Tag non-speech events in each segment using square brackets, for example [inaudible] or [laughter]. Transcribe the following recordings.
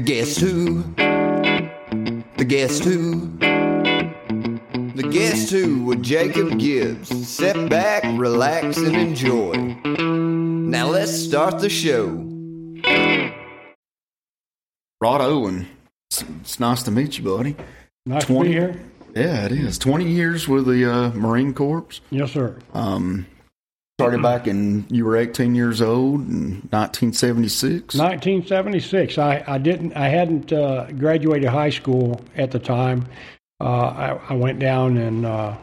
The guest who? The guest who? The guest who with Jacob Gibbs. Sit back, relax, and enjoy. Now let's start the show. Rod Owen, it's, it's nice to meet you, buddy. Nice to be here. Yeah, it is. 20 years with the uh, Marine Corps. Yes, sir. Um, started back in, you were 18 years old in 1976. 1976. I, I didn't. I hadn't uh, graduated high school at the time. Uh, I, I went down and uh,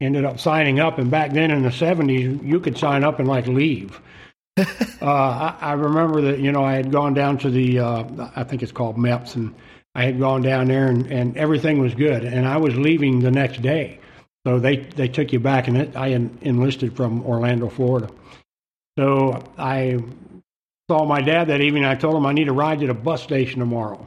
ended up signing up. And back then in the 70s, you could sign up and like leave. [laughs] uh, I, I remember that you know I had gone down to the uh, I think it's called MEPS and I had gone down there and, and everything was good and I was leaving the next day. So they, they took you back, and it, I en- enlisted from Orlando, Florida. So I saw my dad that evening. I told him I need a ride to the bus station tomorrow,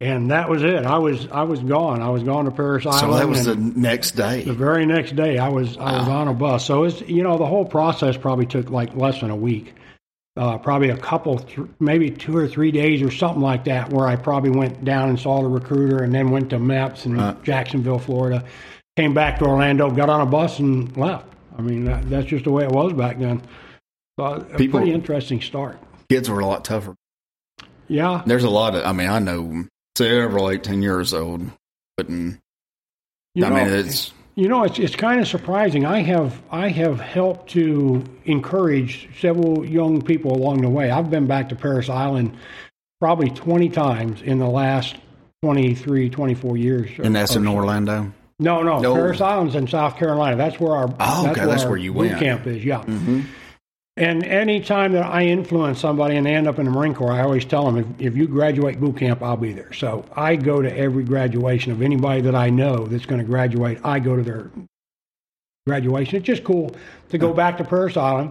and that was it. I was I was gone. I was gone to Parris Island. so that was the next day. the very next day. I was I was on a bus. So it's you know the whole process probably took like less than a week. Uh, probably a couple, th- maybe two or three days or something like that, where I probably went down and saw the recruiter, and then went to MEPS in Jacksonville, Florida. Came back to Orlando, got on a bus, and left. I mean, that, that's just the way it was back then. So a People- pretty interesting start. Kids were a lot tougher. Yeah, There's a lot of, I mean, I know several 18 years old, but mm, you I know, mean, it's, You know, it's it's kind of surprising. I have I have helped to encourage several young people along the way. I've been back to Parris Island probably 20 times in the last 23, 24 years. and that's in so. Orlando. No, no, No. Parris Island's in South Carolina. That's where our Oh, okay, that's our where you boot went. camp is. Yeah. Mm-hmm. And any time that I influence somebody and they end up in the Marine Corps, I always tell them, if, if you graduate boot camp, I'll be there. So I go to every graduation of anybody that I know that's going to graduate. I go to their graduation. It's just cool to go back to Parris Island.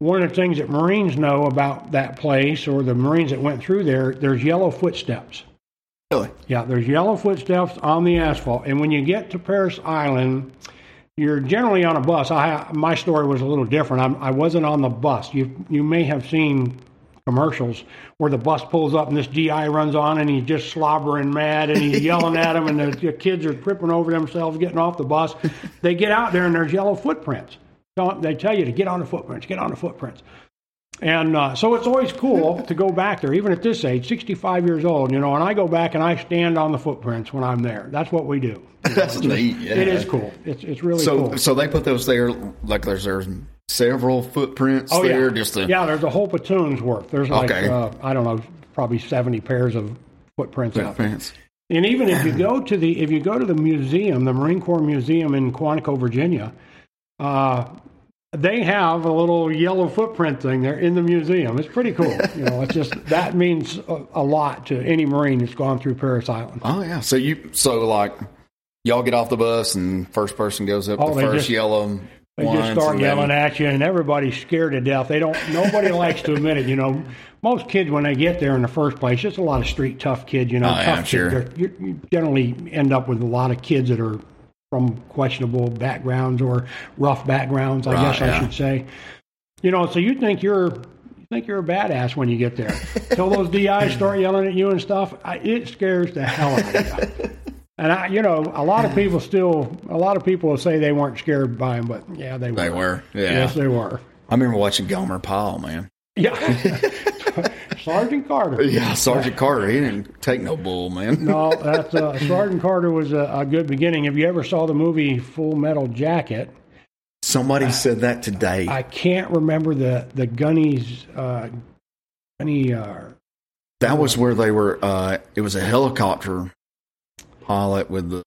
One of the things that Marines know about that place, or the Marines that went through there, there's yellow footsteps. Really? Yeah, there's yellow footsteps on the asphalt, and when you get to Parris Island, you're generally on a bus. I my story was a little different. I'm, I wasn't on the bus. You you may have seen commercials where the bus pulls up and this GI runs on and he's just slobbering mad and he's [laughs] yelling at them and the, the kids are tripping over themselves getting off the bus. They get out there and there's yellow footprints. They tell you to get on the footprints, get on the footprints. And uh, so it's always cool to go back there, even at this age, 65 years old, you know, and I go back and I stand on the footprints when I'm there. That's what we do. [laughs] That's neat. Yeah. It is cool. It's, it's really So, cool. so they put those there, like there's, there's several footprints Oh, there, yeah. just to, yeah, there's a whole platoon's worth. There's like, Okay. uh, I don't know, probably 70 pairs of footprints footprints. And even if you go to the if you go to the museum, the Marine Corps Museum in Quantico, Virginia, uh, they have a little yellow footprint thing there in the museum. It's pretty cool. [laughs] You know, it's just that means a, a lot to any Marine that's gone through Parris Island. Oh yeah. So you so like y'all get off the bus and first person goes up Oh, the first just- yellow. They just start and then- yelling at you, and everybody's scared to death. They don't. Nobody [laughs] likes to admit it. You know, most kids when they get there in the first place, it's a lot of street tough kids. You know, Oh, yeah, tough sure. kids. They're- You, you generally end up with a lot of kids that are from questionable backgrounds or rough backgrounds. I Right, guess I yeah. should say. You know, so you think you're you think you're a badass when you get there. [laughs] Till those DIs start yelling at you and stuff, I, it scares the hell out of you. [laughs] And I, you know, a lot of people still, a lot of people will say they weren't scared by him, but yeah, they were. They were. Yeah. Yes, they were. I remember watching Gomer Pyle, man. Yeah. [laughs] Sergeant Carter. [laughs] Yeah, Sergeant Carter, he didn't take no bull, man. No, [laughs] that's uh, Sergeant Carter was a, a good beginning. If you ever saw the movie Full Metal Jacket, Somebody said that today. I can't remember the the Gunny's uh, Gunny. Uh, that was where they were. Uh, it was a helicopter pilot with the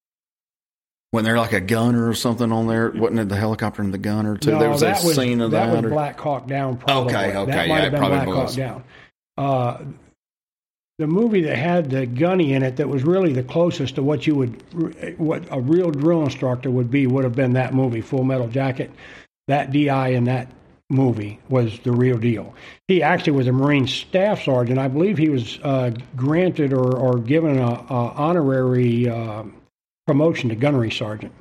when they're like a gunner or something on there. Wasn't it the helicopter and the gunner too? no, there was that a scene of that. that was Black Hawk Down. Probably. Okay, okay, that might yeah, have it been probably Black was. Hawk Down. Uh, the movie that had the gunny in it that was really the closest to what you would what a real drill instructor would be would have been that movie full metal jacket. That di in that movie was the real deal. He actually was a marine staff sergeant. I believe he was uh, granted or, or given a, a honorary uh, promotion to gunnery sergeant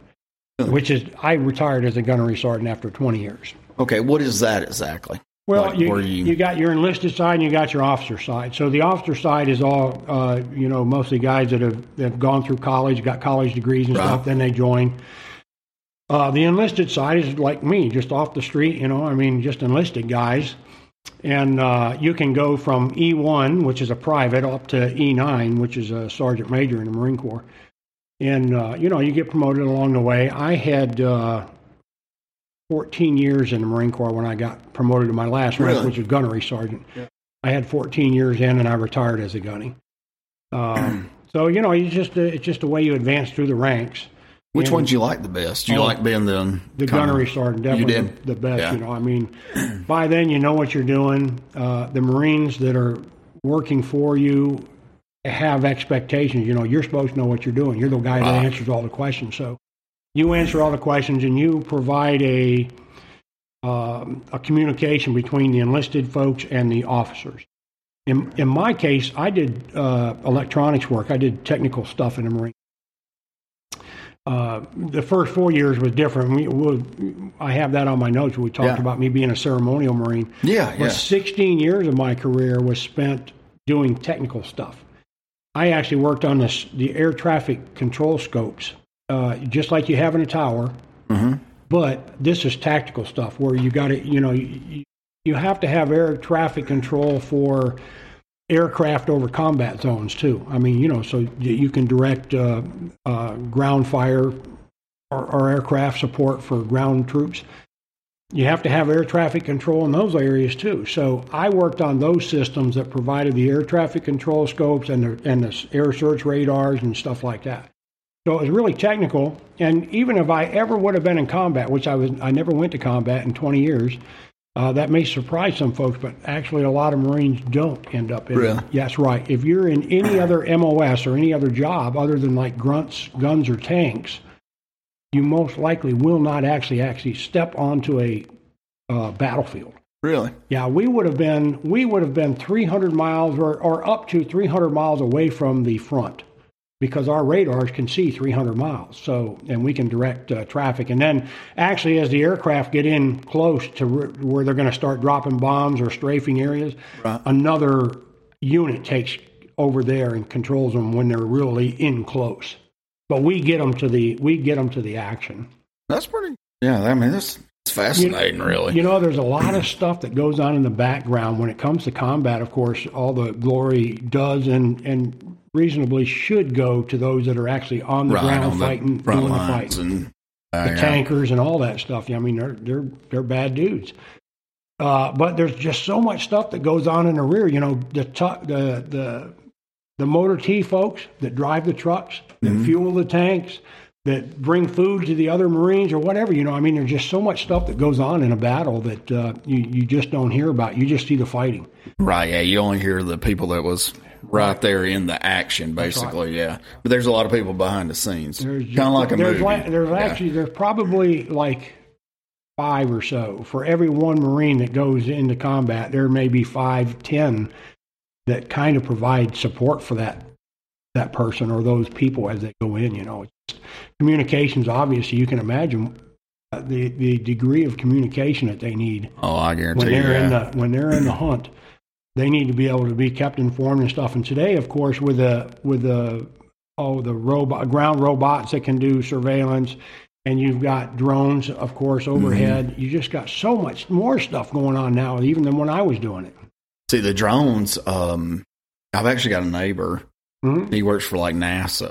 which is i retired as a gunnery sergeant after 20 years. Okay, what is that exactly? Well, Like, you, you you- got your enlisted side and you got your officer side. So the officer side is all, uh, you know, mostly guys that have, that have gone through college, got college degrees and Right. stuff, then they join. Uh, the enlisted side is like me, just off the street, you know, I mean, just enlisted guys. And uh, you can go from E1, which is a private, up to E9, which is a sergeant major in the Marine Corps. And, uh, you know, you get promoted along the way. I had uh, 14 years in the Marine Corps when I got promoted to my last rank, Really? which was gunnery sergeant. I had 14 years in, and I retired as a gunny. Um, [clears throat] so you know, you just uh, it's just the way you advance through the ranks. Which And ones you like the best? You like being the The kinda- gunnery sergeant definitely You the, did? the best. Yeah. You know, I mean, [clears throat] by then you know what you're doing. Uh, the Marines that are working for you have expectations. You know, you're supposed to know what you're doing. You're the guy that Right. answers all the questions. So you answer all the questions and you provide a um, a communication between the enlisted folks and the officers. In in my case, I did uh, electronics work. I did technical stuff in the Marine. Uh, the first four years was different. We, we, I have that on my notes. We talked Yeah. about me being a ceremonial Marine. Yeah, But yeah. 16 years of my career was spent doing technical stuff. I actually worked on this, the air traffic control scopes, uh, just like you have in a tower. Mm-hmm. But this is tactical stuff where you got to, you know, you, you have to have air traffic control for aircraft over combat zones too. I mean, you know, so you you can direct uh, uh, ground fire or, or aircraft support for ground troops. You have to have air traffic control in those areas too. So I worked on those systems that provided the air traffic control scopes and the, and the air search radars and stuff like that. So it was really technical. And even if I ever would have been in combat, which I was, I never went to combat in 20 years. Uh, that may surprise some folks, but actually, a lot of Marines don't end up in. Really? Yes, right. If you're in any [clears throat] other MOS or any other job other than like grunts, guns, or tanks, you most likely will not actually actually step onto a uh, battlefield. Really? Yeah, we would have been we would have been 300 miles or, or up to 300 miles away from the front because our radars can see 300 miles. So and we can direct uh, traffic. And then actually, as the aircraft get in close to where where they're going to start dropping bombs or strafing areas, Right. another unit takes over there and controls them when they're really in close. But we get them to the we get them to the action. That's pretty. Yeah, I mean that's it's fascinating, really. You know, there's a lot of stuff that goes on in the background when it comes to combat. Of course, all the glory does and and reasonably should go to those that are actually on the right ground on fighting, the doing the fighting. and uh, the tankers and all that stuff. I mean, they're they're they're bad dudes. Uh, but there's just so much stuff that goes on in the rear. You know, the tu- the the the motor T folks that drive the trucks, that Mm-hmm. fuel the tanks, that bring food to the other Marines or whatever. You know, I mean, there's just so much stuff that goes on in a battle that uh, you you just don't hear about. You just see the fighting. Right, yeah. You only hear the people that was right there in the action, basically, yeah. But there's a lot of people behind the scenes. There's Kind of like a there's movie. there's Yeah. actually there's probably like five or so for every one Marine that goes into combat. There may be five, ten that kind of provide support for that that person or those people as they go in. You know, it's, communications obviously you can imagine uh, the the degree of communication that they need Oh, I guarantee you. they're in Yeah. the when they're in the hunt. They need to be able to be kept informed and stuff. And today, of course, with the with the oh the robot ground robots that can do surveillance, and you've got drones, of course, overhead. Mm-hmm. You just got so much more stuff going on now, even than when I was doing it. See, the drones, um, I've actually got a neighbor. Mhm. He works for like NASA.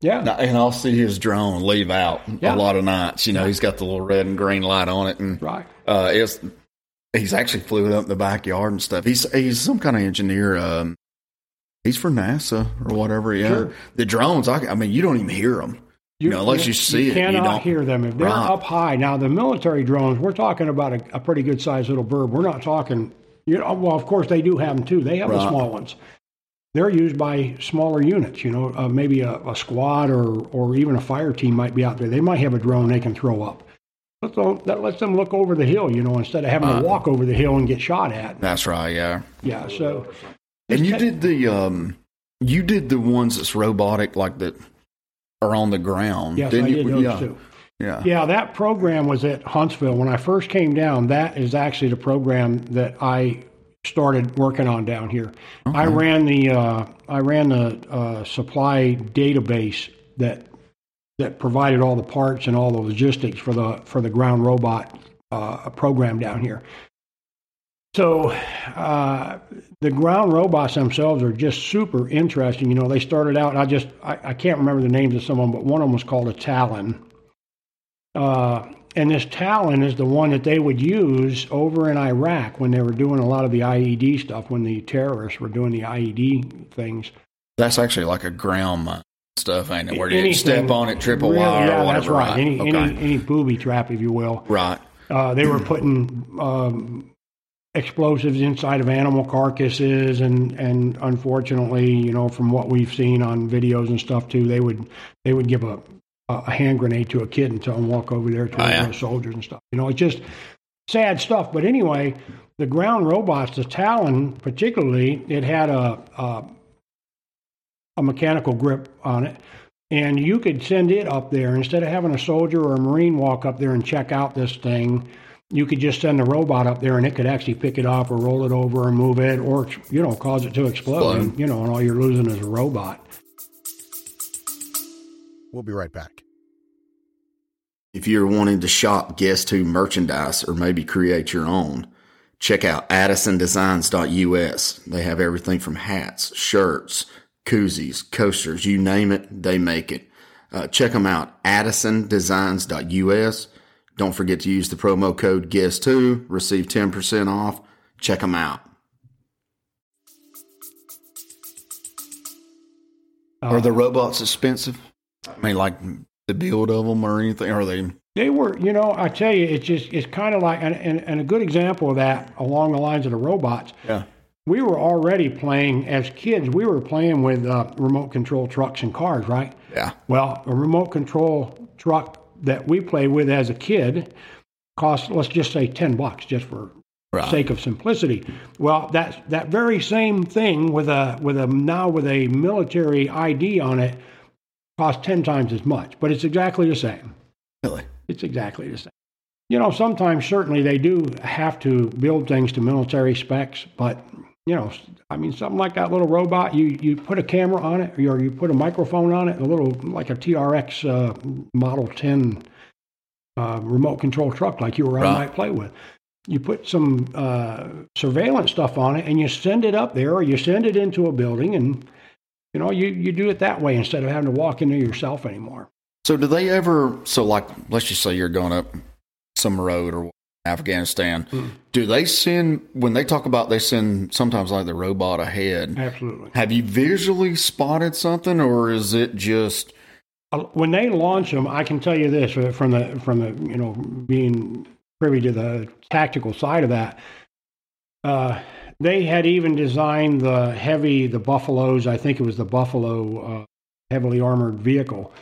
Yeah, And I'll see his drone leave out Yeah. a lot of nights. You know, he's got the little red and green light on it. And right. uh, it's, he's actually flew it up in the backyard and stuff. He's he's some kind of engineer. Um, he's for NASA or whatever. Yeah, Sure. the drones. I, I mean, you don't even hear them. You know, unless you see it, you cannot don't- hear them if they're Right. up high. Now, the military drones, we're talking about a, a pretty good sized little bird. We're not talking, you know. Well, of course they do have them too. They have the small ones. They're used by smaller units. You know, uh, maybe a, a squad or or even a fire team might be out there. They might have a drone they can throw up. Let them, that lets them look over the hill. You know, instead of having Uh. to walk over the hill and get shot at. That's right. Yeah. Yeah. So. And you did the um, you did the ones that's robotic, like that are on the ground. Yes, didn't I you? did those yeah. too. Yeah. Yeah, that program was at Huntsville. When I first came down, that is actually the program that I started working on down here. I ran the uh, I ran the uh, supply database that that provided all the parts and all the logistics for the for the ground robot uh, program down here. So uh, the ground robots themselves are just super interesting. You know, they started out. I just I, I can't remember the names of some of them, but one of them was called a Talon. Uh, and this Talon is the one that they would use over in Iraq when they were doing a lot of the IED stuff, when the terrorists were doing the IED things. That's actually like a ground mine stuff, ain't it? Where you step on it, trip a Really, wire, yeah, or whatever. that's right. Any, okay. any, any booby trap, if you will. right. Uh, they were putting um, explosives inside of animal carcasses, and and unfortunately, you know, from what we've seen on videos and stuff too, they would they would give a a hand grenade to a kid and tell him walk over there to Oh, yeah. the soldiers and stuff. You know, it's just sad stuff. But anyway, the ground robots, the Talon particularly, it had a a, a mechanical grip on it. And you could send it up there instead of having a soldier or a marine walk up there and check out this thing. You could just send a robot up there, and it could actually pick it up or roll it over or move it, or you know, cause it to explode. Explode. And, you know, and all you're losing is a robot. We'll be right back. If you're wanting to shop Guest Who merchandise or maybe create your own, check out addisondesigns.us. They have everything from hats, shirts, koozies, coasters, you name it, they make it. Uh, check them out, addisondesigns.us. Don't forget to use the promo code GUESTWHO, receive 10% off. Check them out. Are the robots expensive? I mean, like the build of them or anything? Are they? They were, you know, I tell you, it's just, it's kind of like, and, and, and a good example of that along the lines of the robots. Yeah. We were already playing as kids. We were playing with uh, remote control trucks and cars, right? Yeah. Well, a remote control truck that we played with as a kid cost, let's just say, ten bucks, just for Right. sake of simplicity. Well, that that very same thing with a with a now with a military ID on it costs ten times as much, but it's exactly the same. Really? It's exactly the same. You know, sometimes certainly they do have to build things to military specs, but you know, I mean, something like that little robot, you you put a camera on it, or you put a microphone on it, a little like a TRX uh, Model 10 uh, remote control truck, like you or I Right. might play with. You put some uh, surveillance stuff on it, and you send it up there, or you send it into a building, and you know, you you do it that way instead of having to walk into yourself anymore. So do they ever? So like, let's just say you're going up some road or Afghanistan. Do they send when they talk about they send sometimes like the robot ahead? Absolutely. Have you visually spotted something, or is it just when they launch them, I can tell you this uh, from the from the you know being privy to the tactical side of that. Uh, they had even designed the heavy the buffaloes. I think it was the buffalo uh, heavily armored vehicle.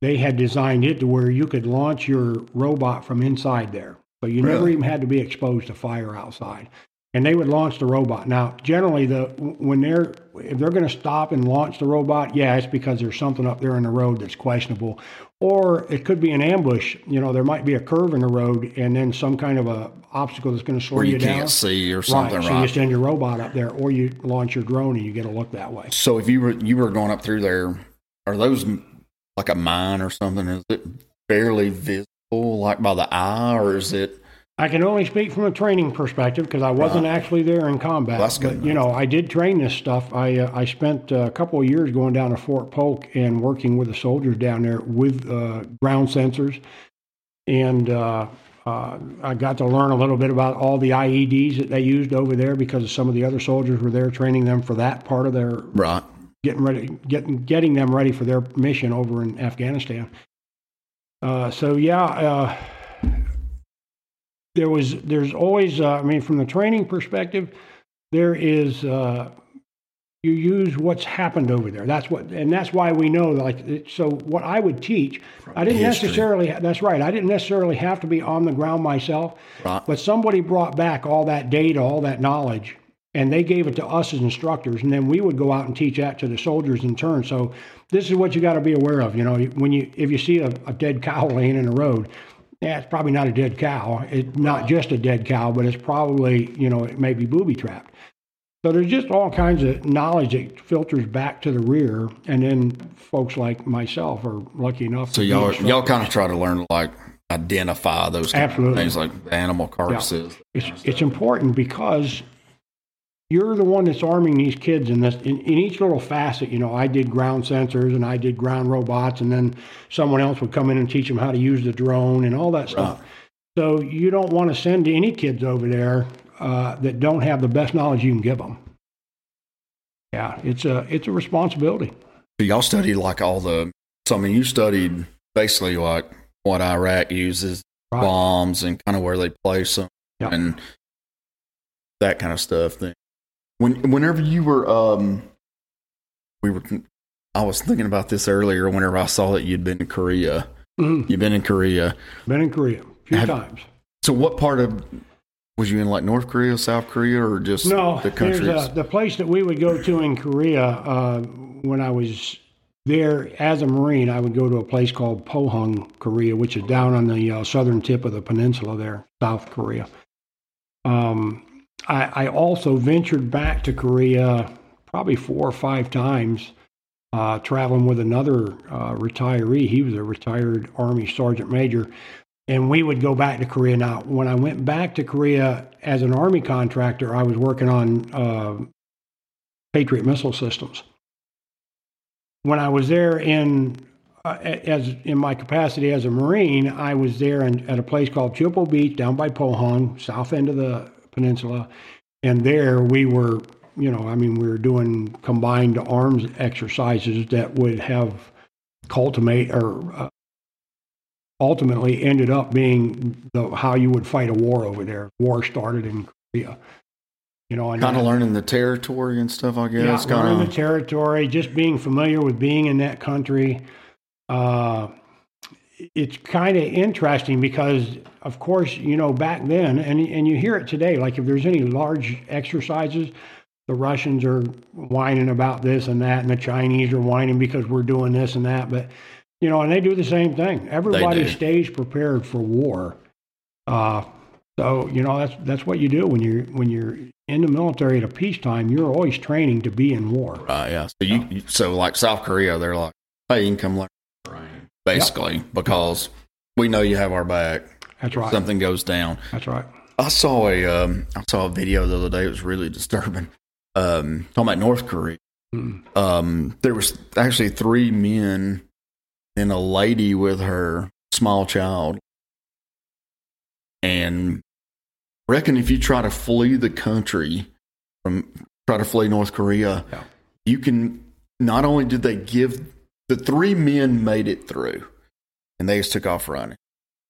They had designed it to where you could launch your robot from inside there, so you never even had to be exposed to fire outside. And they would launch the robot. Now, generally, the when they're if they're going to stop and launch the robot, yeah, it's because there's something up there in the road that's questionable, or it could be an ambush. You know, there might be a curve in the road, and then some kind of a obstacle that's going to slow where you down. You can't see or something. Right. So Right. you send your robot up there, or you launch your drone and you get a look that way. So if you were you were going up through there, are those like a mine or something? Is it fairly visible, like by the eye, or is it? I can only speak from a training perspective because I wasn't actually there in combat. Well, that's good But, you know, I did train this stuff. I uh, I spent a couple of years going down to Fort Polk and working with the soldiers down there with uh, ground sensors, and uh, uh, I got to learn a little bit about all the IEDs that they used over there because some of the other soldiers were there training them for that part of their Right. getting ready, getting getting them ready for their mission over in Afghanistan. Uh, so yeah, uh, there was there's always uh, I mean from the training perspective, there is uh, you use what's happened over there. That's what and that's why we know like so what I would teach. I didn't history. necessarily that's right. I didn't necessarily have to be on the ground myself, Right. but somebody brought back all that data, all that knowledge and they gave it to us as instructors, and then we would go out and teach that to the soldiers in turn. So this is what you got to be aware of. You know, when you if you see a, a dead cow laying in the road, yeah, it's probably not a dead cow. It's not just a dead cow, but it's probably you know it may be booby trapped. So there's just all kinds of knowledge that filters back to the rear, and then folks like myself are lucky enough. So to y'all y'all kind of try to learn like identify those Absolutely. things like the animal carcasses. it's it's important because you're the one that's arming these kids in this in, in each little facet you know i did ground sensors and i did ground robots and then someone else would come in and teach them how to use the drone and all that stuff so you don't want to send any kids over there uh, that don't have the best knowledge you can give them yeah it's a it's a responsibility So y'all studied like all the. So I mean, you studied basically like what Iraq uses, Right. bombs, and kind of where they place them, Yeah. and that kind of stuff. Then, when whenever you were, um, we were. I was thinking about this earlier. Whenever I saw that you'd been in Korea, Mhm. you've been in Korea. been in korea a few Have- times So what part of was you in like North Korea, South Korea, or just No, the countries? a, the place that we would go to in Korea uh, when I was there as a Marine. I would go to a place called Pohang, Korea, which is down on the uh, southern tip of the peninsula there, South Korea. Um, I, I also ventured back to Korea probably four or five times, uh, traveling with another uh, retiree. He was a retired Army Sergeant Major and we would go back to Korea. Now, when I went back to Korea as an Army contractor, I was working on uh, Patriot missile systems. When I was there in uh, as in my capacity as a Marine, I was there in, at a place called Chilpo Beach down by Pohang, south end of the peninsula, and there we were. You know, I mean, we were doing combined arms exercises that would have cultivate or uh, ultimately ended up being the, how you would fight a war over there. War started in Korea. You know, kind of learning the territory and stuff. I yeah, guess. learning kind the territory, just being familiar with being in that country. Uh, it's kind of interesting because, of course, you know, back then, and and you hear it today. Like if there's any large exercises, the Russians are whining about this and that, and the Chinese are whining because we're doing this and that. But you know, and they do the same thing. Everybody stays prepared for war. Uh, so you know that's that's what you do when you're when you're in the military at a peacetime. You're always training to be in war. Right, yeah. So you, you so like South Korea, they're like, hey, you can come learn, basically, because we know you have our back. That's right. Something goes down. That's right. I saw a um, I saw a video the other day. It was really disturbing. Um, talking about North Korea. Mm. Um, there was actually three men and a lady with her small child, and reckon if you try to flee the country from try to flee North Korea, Yeah. you can. Not only did they give the three men made it through, and they just took off running,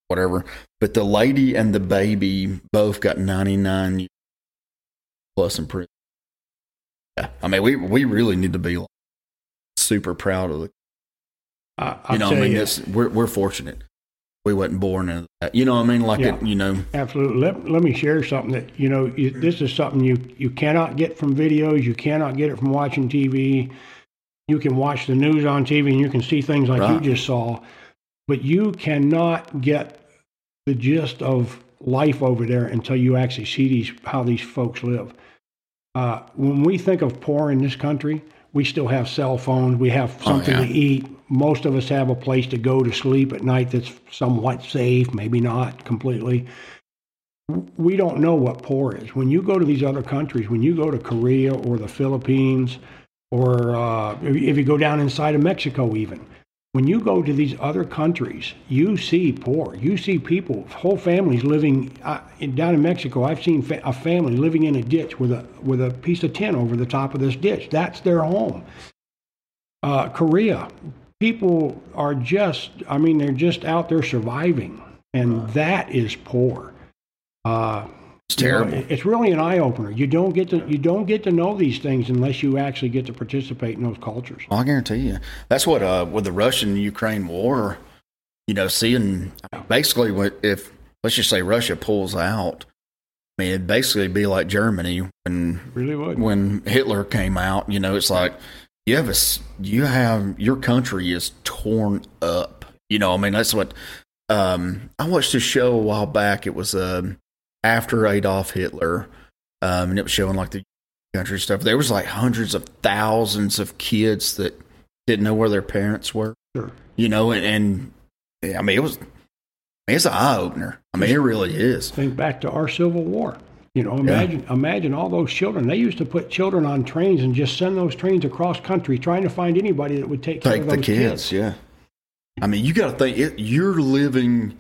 whatever. But the lady and the baby both got ninety nine years plus in prison. Yeah, I mean, we we really need to be like, super proud of the. I, You I'll know, I mean, you, it's, we're we're fortunate. We wasn't born in that. You know, what I mean, like Yeah. it, you know, absolutely. Let, let me share something that you know. You, this is something you you cannot get from videos. You cannot get it from watching TV. You can watch the news on TV and you can see things like you just saw, but you cannot get the gist of life over there until you actually see these how these folks live. Uh, when we think of poor in this country, we still have cell phones. We have something Oh, yeah. to eat. Most of us have a place to go to sleep at night that's somewhat safe, maybe not completely. We don't know what poor is. When you go to these other countries, when you go to Korea or the Philippines, or uh, if you go down inside of Mexico, even, when you go to these other countries, you see poor. You see people, whole families living uh, in, down in Mexico. I've seen fa- a family living in a ditch with a with a piece of tin over the top of this ditch. That's their home. Uh, Korea, people are just. I mean, they're just out there surviving, and that is poor. Uh, it's you know, terrible. it's really an eye opener. You don't get to you don't get to know these things unless you actually get to participate in those cultures. Well, I guarantee you. That's what uh, with the Russian Ukraine war, you know, seeing basically what if let's just say Russia pulls out, I mean, it'd basically be like Germany when Really would. when Hitler came out. You know, it's like you have a you have your country is torn up. You know, I mean that's what um, I watched a show a while back. It was um, after Adolf Hitler, um, and it was showing like the country stuff. There was like hundreds of thousands of kids that didn't know where their parents were. Sure. You know, and, and yeah, I mean it was it's an eye opener. I mean it really is. Think back to our Civil War. You know, imagine imagine all those children. They used to put children on trains and just send those trains across country, trying to find anybody that would take care take of the those kids, yeah. I mean, you got to think it, you're living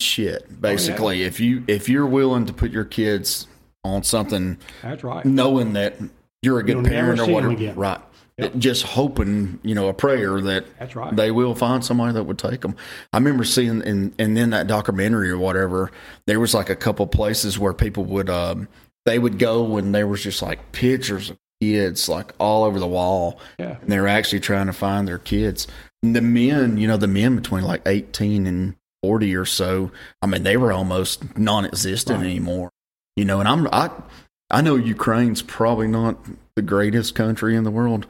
shit basically. If you if you're willing to put your kids on something, That's right. knowing that you're a good parent or whatever, right? Yep. Just hoping, you know, a prayer that That's right. they will find somebody that would take them. I remember seeing in and then that documentary or whatever, there was like a couple places where people would um they would go and there was just like pictures of kids like all over the wall Yeah. and they were actually trying to find their kids. And the men, you know, the men between like 18 and 40 or so, I mean, they were almost non-existent Right. anymore. You know, and I'm I I know Ukraine's probably not the greatest country in the world,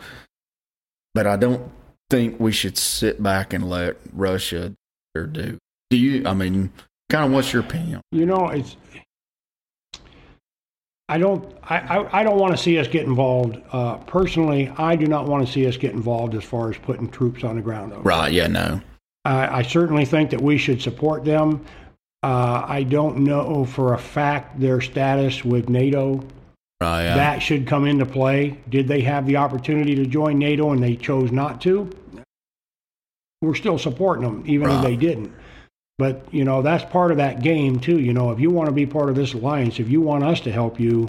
but I don't think we should sit back and let Russia or do. Do you? I mean, kind of what's your opinion? You know, it's. I don't. I, I, I don't want to see us get involved. Uh, personally, I do not want to see us get involved as far as putting troops on the ground. Though. Right? Yeah. No. I, I certainly think that we should support them. Uh, I don't know for a fact their status with NATO. Right. Yeah. That should come into play. Did they have the opportunity to join NATO and they chose not to? We're still supporting them, even if they didn't. But, you know, that's part of that game, too. You know, if you want to be part of this alliance, if you want us to help you,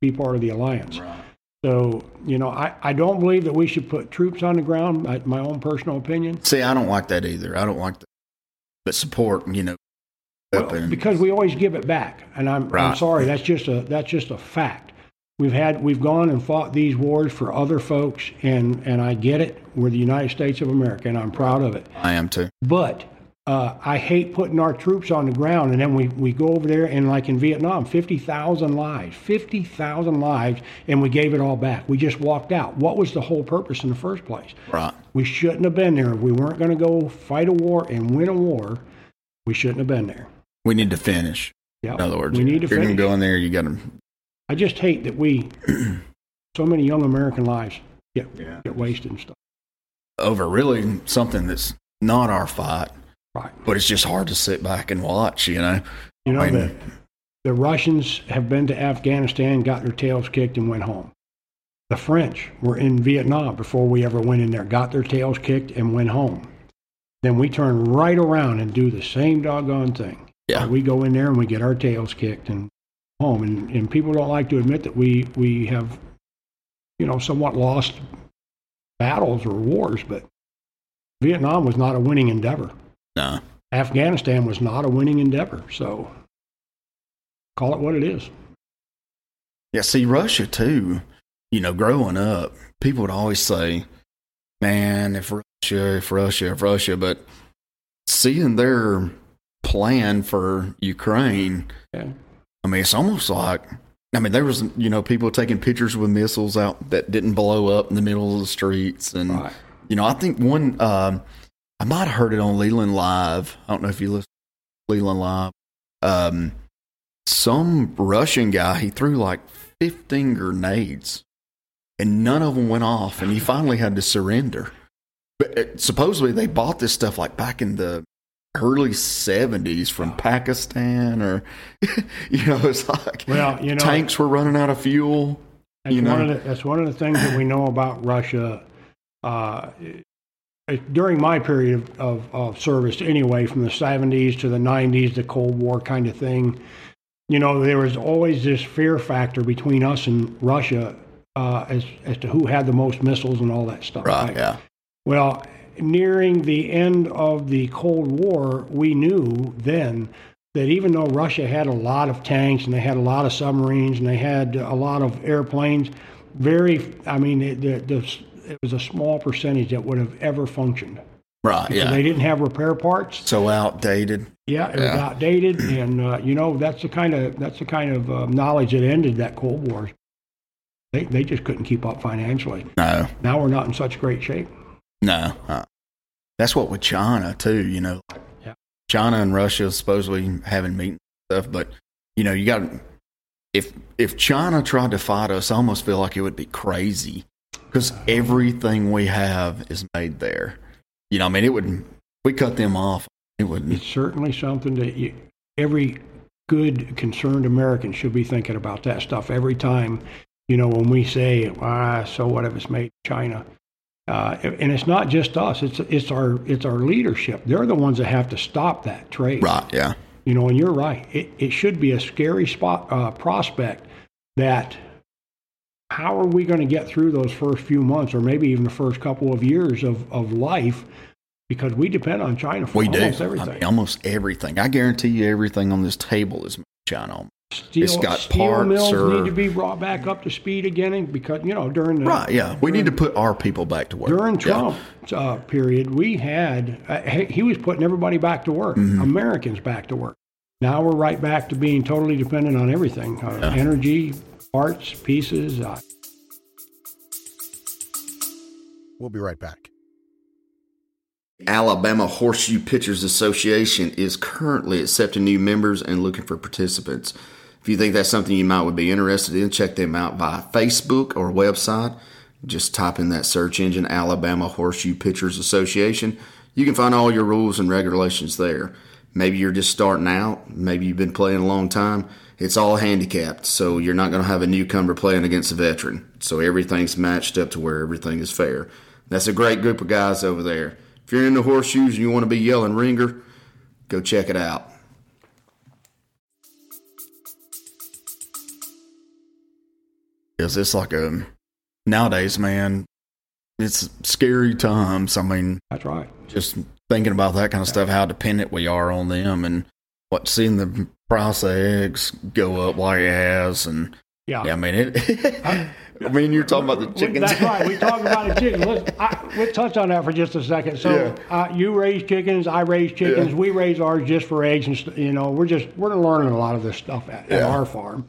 be part of the alliance. Right. So, you know, I, I don't believe that we should put troops on the ground, my, my own personal opinion. See, I don't like that either. I don't like that. But support, you know, Well, and- because we always give it back, and I'm, I'm sorry. That's just a that's just a fact. We've had we've gone and fought these wars for other folks, and and I get it. We're the United States of America, and I'm proud of it. I am too. But uh, I hate putting our troops on the ground, and then we, we go over there and like in Vietnam, fifty thousand lives, fifty thousand lives, and we gave it all back. We just walked out. What was the whole purpose in the first place? Right. We shouldn't have been there. If we weren't going to go fight a war and win a war, we shouldn't have been there. We need to finish. Yeah. In other words, we need to if you're going to go in there, you got to. I just hate that we, [clears throat] so many young American lives get Yeah. get wasted and stuff. over really something that's not our fight, Right. but it's just hard to sit back and watch, you know? You know I mean- the the Russians have been to Afghanistan, got their tails kicked, and went home. The French were in Vietnam before we ever went in there, got their tails kicked, and went home. Then we turn right around and do the same doggone thing. Yeah. We go in there and we get our tails kicked and home. And, and people don't like to admit that we, we have, you know, somewhat lost battles or wars, but Vietnam was not a winning endeavor. No. Afghanistan was not a winning endeavor. So call it what it is. Yeah, see, Russia too, you know, growing up, people would always say, man, if Russia, if Russia, if Russia, but seeing their plan for Ukraine, Yeah. I mean, it's almost like, I mean, there was, you know, people taking pictures with missiles out that didn't blow up in the middle of the streets. And, Right. you know, I think one, um, I might have heard it on Leland Live. I don't know if you listen to Leland Live. Um, some Russian guy, he threw like 15 grenades and none of them went off. And he finally had to surrender. But uh, supposedly they bought this stuff like back in the early 70s from Pakistan or, [laughs] you know, it's like Well, you know, tanks were running out of fuel. That's you know. one of the, that's one of the things that we know about Russia. Uh, it- during my period of, of, of service, anyway, from the 70s to the 90s, the Cold War kind of thing, you know, there was always this fear factor between us and Russia uh, as as to who had the most missiles and all that stuff. Right. Yeah. Well, nearing the end of the Cold War, we knew then that even though Russia had a lot of tanks and they had a lot of submarines and they had a lot of airplanes, very, I mean, the, the, it was a small percentage that would have ever functioned. Right. Yeah. they didn't have repair parts. so outdated. Yeah, it was outdated, and uh, you know that's the kind of that's the kind of uh, knowledge that ended that Cold War. They they just couldn't keep up financially. No. Now we're not in such great shape. No. Uh, that's what with China too. You know, Yeah. China and Russia supposedly having meetings and stuff, but you know, you got if if China tried to fight us, I almost feel like it would be crazy because everything we have is made there. You know, I mean, it would. We cut them off, it would. It's certainly something that you, every good concerned American should be thinking about that stuff every time. You know, when we say, "Ah, so what if it's made in China?" Uh, and it's not just us; it's it's our it's our leadership. They're the ones that have to stop that trade. Right. Yeah. You know, and you're right. It, it should be a scary spot uh, prospect that how are we going to get through those first few months or maybe even the first couple of years of, of life because we depend on China for We do. almost I everything. mean, almost everything. I guarantee you, everything on this table is China. steel, it's got steel parts mills or- need to be brought back up to speed again because, you know, during the Right. Yeah. We need to put our people back to work. during Yeah. Trump's uh, period, we had uh, he was putting everybody back to work, Mm-hmm. Americans back to work. Now we're right back to being totally dependent on everything, uh, energy, parts, pieces. Uh, We'll be right back. Alabama Horseshoe Pitchers Association is currently accepting new members and looking for participants. If you think that's something you might would be interested in, check them out via Facebook or website. Just type in that search engine Alabama Horseshoe Pitchers Association. You can find all your rules and regulations there. Maybe you're just starting out, maybe you've been playing a long time. It's all handicapped, so you're not going to have a newcomer playing against a veteran. So everything's matched up to where everything is fair. That's a great group of guys over there. If you're into horseshoes and you want to be yelling ringer, go check it out. Is this like a nowadays, man? It's scary times. I mean, that's right. just thinking about that kind of stuff, how dependent we are on them, and what seeing the price of eggs go up like it has, and Yeah. yeah, I mean it. [laughs] I mean, you're talking about the chickens. That's right. We talk about the chickens. Let's, I, we'll touch on that for just a second. So, uh, you raise chickens, I raise chickens. Yeah. We raise ours just for eggs, and you know, we're just we're learning a lot of this stuff at, at our farm.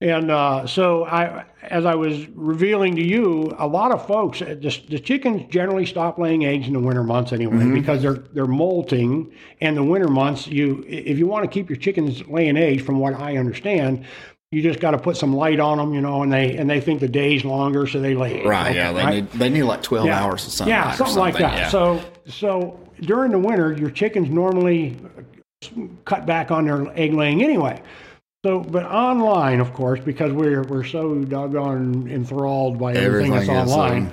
And uh, so, I, as I was revealing to you, a lot of folks, uh, the, the chickens generally stop laying eggs in the winter months anyway Mm-hmm. because they're they're molting. And the winter months, you if you want to keep your chickens laying eggs, from what I understand, you just got to put some light on them, you know, and they and they think the day's longer, so they lay right? Okay, yeah, they right? need they need like twelve hours of sunlight. Yeah, or something, like that. yeah. So, so during the winter, your chickens normally cut back on their egg laying anyway. So, but online, of course, because we're we're so doggone enthralled by everything, everything that's online. um,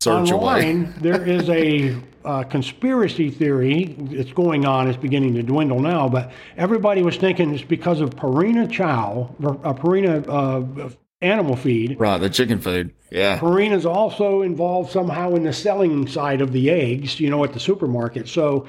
search away. online, there [laughs] is a uh, conspiracy theory that's going on. It's beginning to dwindle now, but everybody was thinking it's because of Purina Chow, or, uh, Purina uh, animal feed. Right, the chicken food. Yeah, Purina's also involved somehow in the selling side of the eggs, you know, at the supermarket. So,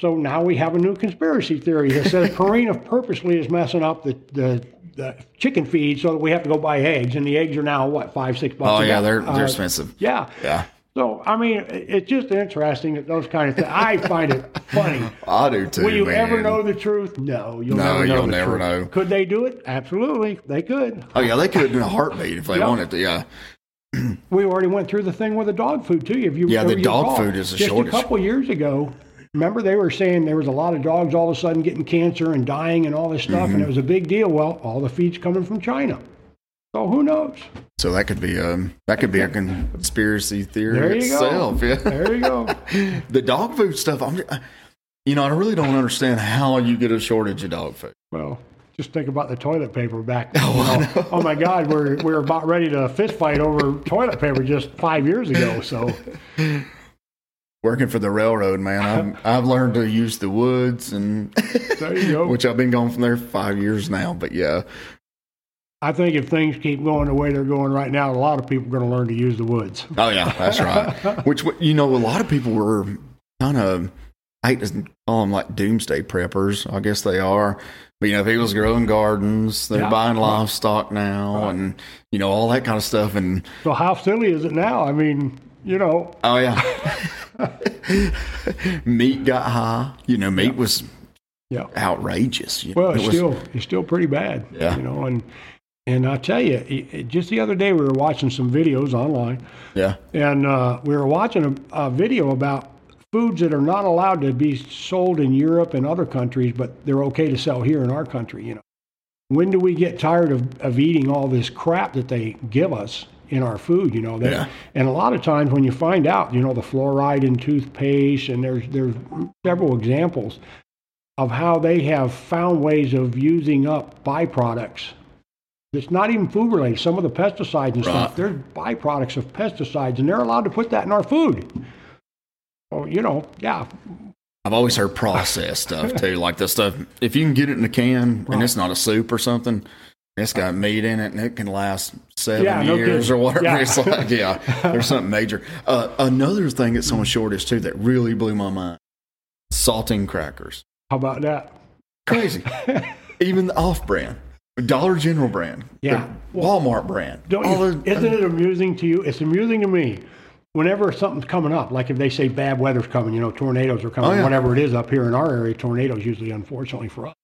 so now we have a new conspiracy theory that says [laughs] Purina purposely is messing up the, the, the chicken feed so that we have to go buy eggs, and the eggs are now what five six bucks. Oh yeah, they're they're uh, expensive. Yeah. Yeah, So I mean, it's just interesting that those kind of things. I find it funny. [laughs] I do too. Will you man. ever know the truth? No, you'll No, never know. you'll never truth. know. Could they do it? Absolutely, they could. Oh yeah, they could in a heartbeat if they Yeah. wanted to. Yeah, We already went through the thing with the dog food too. If you Yeah, the dog recall. food is a just shortage. a couple years ago. Remember, they were saying there was a lot of dogs all of a sudden getting cancer and dying and all this stuff, Mm-hmm. and it was a big deal. Well, all the feed's coming from China, so who knows? so that could be um that could be a conspiracy theory itself. go. Yeah, There you go. [laughs] the dog food stuff. I'm, you know, I really don't understand how you get a shortage of dog food. well, just think about the toilet paper back. [laughs] you know. oh my God, we're we're about ready to fist fight over toilet paper just five years ago. So [laughs] Working for the railroad, man, I've, [laughs] I've learned to use the woods, and there you go. [laughs] which I've been going from there five years now. But yeah, I think if things keep going the way they're going right now, a lot of people are going to learn to use the woods. Oh yeah, that's right. [laughs] Which you know, a lot of people were kind of I hate to call them like doomsday preppers. I guess they are. But you know, people's growing gardens, they're Yeah. buying livestock now, and you know all that kind of stuff. And So how silly is it now? I mean, you know, oh yeah, [laughs] meat got high. You know, meat was Yeah. outrageous. You Well, know, it's it was- still it's still pretty bad. Yeah. You know, and and I tell you, it- just the other day we were watching some videos online, yeah, and uh, we were watching a, a video about foods that are not allowed to be sold in Europe and other countries, but they're okay to sell here in our country. You know, when do we get tired of, of eating all this crap that they give us in our food? You know, that, Yeah. and a lot of times when you find out, you know, the fluoride in toothpaste, and there's there's several examples of how they have found ways of using up byproducts. It's not even food related. Some of the pesticides and stuff, Right. they're byproducts of pesticides, and they're allowed to put that in our food. Well, you know, yeah, I've always heard processed stuff too, like the stuff. If you can get it in a can and it's not a soup or something, it's got meat in it and it can last seven Yeah, no years kidding. or whatever. Yeah. It's like, [laughs] yeah, there's something major. Uh, another thing that's on shortage too that really blew my mind: saltine crackers. how about that? Crazy. [laughs] Even the off-brand, Dollar General brand, Yeah. Walmart brand. Don't you, the- isn't it amusing to you? It's amusing to me. Whenever something's coming up, like if they say bad weather's coming, you know, tornadoes are coming, Oh, yeah. whatever it is up here in our area, tornadoes usually, unfortunately for us.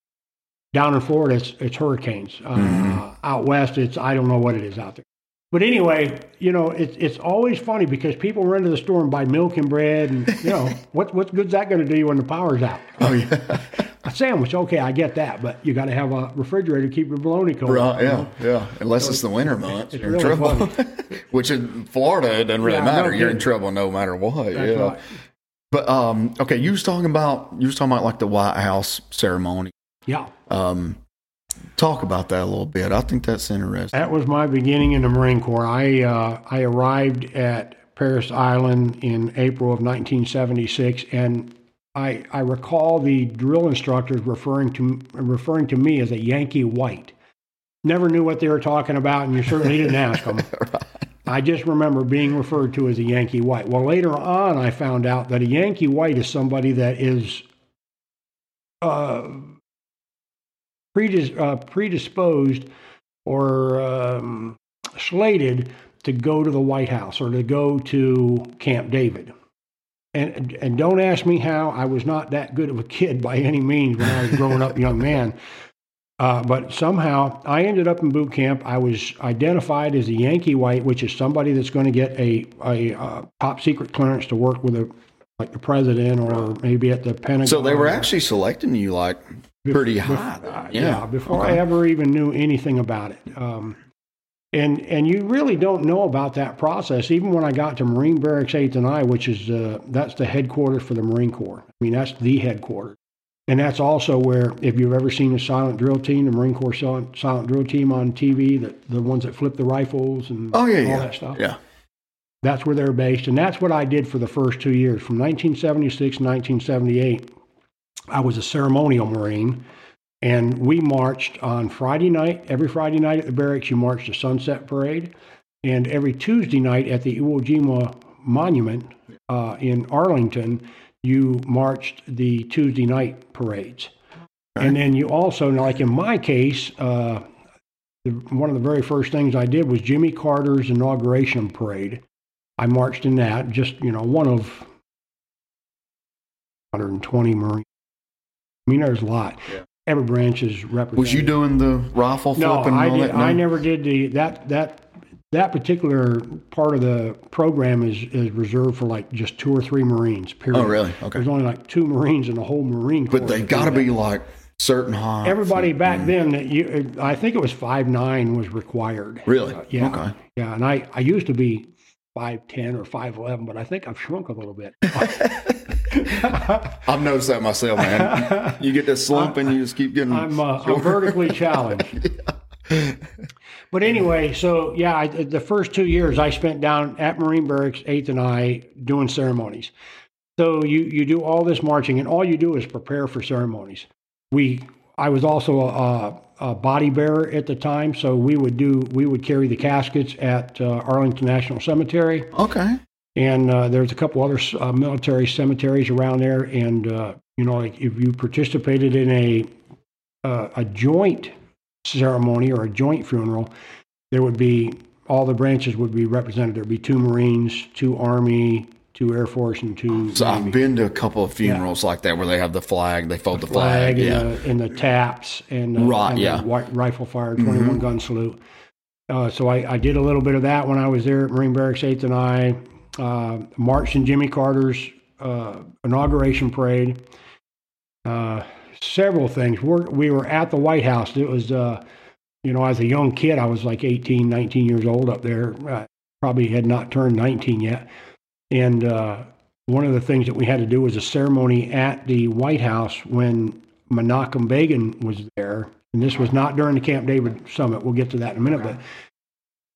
Down in Florida, it's, it's hurricanes. Uh, Mm-hmm. Out west, it's I don't know what it is out there. But anyway, you know, it's it's always funny because people run to the store and buy milk and bread, and you know, [laughs] what what good's that going to do you when the power's out? oh yeah, [laughs] A sandwich, okay, I get that, but you got to have a refrigerator to keep your bologna cold. right, yeah, know? yeah. Unless it's the winter months, it's you're in trouble. [laughs] Which in Florida, it doesn't really Yeah, no matter. you're in trouble no matter what. That's yeah. right. But um, okay, you was talking about you was talking about like the White House ceremony. Yeah. Um, talk about that a little bit. I think that's interesting. That was my beginning in the Marine Corps. I uh, I arrived at Parris Island in April of 1976, and I I recall the drill instructors referring to referring to me as a Yankee White. Never knew what they were talking about, and you certainly didn't ask them. [laughs] I just remember being referred to as a Yankee White. Well, later on, I found out that a Yankee White is somebody that is uh, predis- uh, predisposed or um, slated to go to the White House or to go to Camp David. And, and don't ask me how. I was not that good of a kid by any means when I was growing up, young man. Uh, but somehow I ended up in boot camp. I was identified as a Yankee White, which is somebody that's going to get a, a uh, top secret clearance to work with a like the president or maybe at the Pentagon. So they were actually selecting you like pretty high. Uh, then. yeah. before I ever even knew anything about it. Um, and and you really don't know about that process. Even when I got to Marine Barracks Eighth and I, which is uh, that's the headquarters for the Marine Corps. I mean, that's the headquarters, and that's also where if you've ever seen a silent drill team, the Marine Corps silent, silent drill team on TV, that the ones that flip the rifles and Oh yeah, all yeah, that stuff. yeah. That's where they're based, and that's what I did for the first two years, from 1976 to 1978. I was a ceremonial Marine, and we marched on Friday night. Every Friday night at the barracks, you marched a sunset parade, and every Tuesday night at the Iwo Jima Monument uh, in Arlington, you marched the Tuesday night parades. And then you also, like in my case, uh, the, one of the very first things I did was Jimmy Carter's inauguration parade. I marched in that, just, you know, one of 120 Marines. Mean, there's a lot. Every branch is represented. Was you doing the rifle No, flipping? I, and all did, that? I never did the that that that particular part of the program is is reserved for like just two or three Marines. Period. Oh, really? Okay. There's only like two Marines in the whole Marine Corps. But they that do got to be like certain high. Everybody back then, that you, I think it was five nine was required. Really? Uh, yeah. Okay. Yeah, and I I used to be five ten or five eleven, but I think I've shrunk a little bit. [laughs] I've noticed that myself, man. you get this slump and you just keep getting. I'm, uh, I'm vertically challenged. [laughs] But anyway, so yeah, I, the first two years I spent down at Marine Barracks, Eighth and I, doing ceremonies. So you you do all this marching, and all you do is prepare for ceremonies. We I was also a, a body bearer at the time, so we would do we would carry the caskets at uh, Arlington National Cemetery. Okay. And uh, there's a couple other uh, military cemeteries around there. And, uh, you know, like if you participated in a, uh, a joint ceremony or a joint funeral, there would be, all the branches would be represented. There'd be two Marines, two Army, two Air Force and two So Navy. I've been to a couple of funerals like that where they have the flag, they fold the, flag flag. and, yeah. the, and the taps and, the, Right, and yeah. Mm-hmm. white rifle fire 21 gun salute. Uh, so I, I did a little bit of that when I was there at Marine Barracks 8th and I. Uh, marched in Jimmy Carter's uh, inauguration parade. Uh, several things. We're, we were at the White House. It was, uh, you know, as a young kid, I was like 18, 19 years old up there. Uh, probably had not turned 19 yet. And uh, one of the things that we had to do was a ceremony at the White House when Menachem Begin was there. And this was not during the Camp David summit. We'll get to that in a minute. But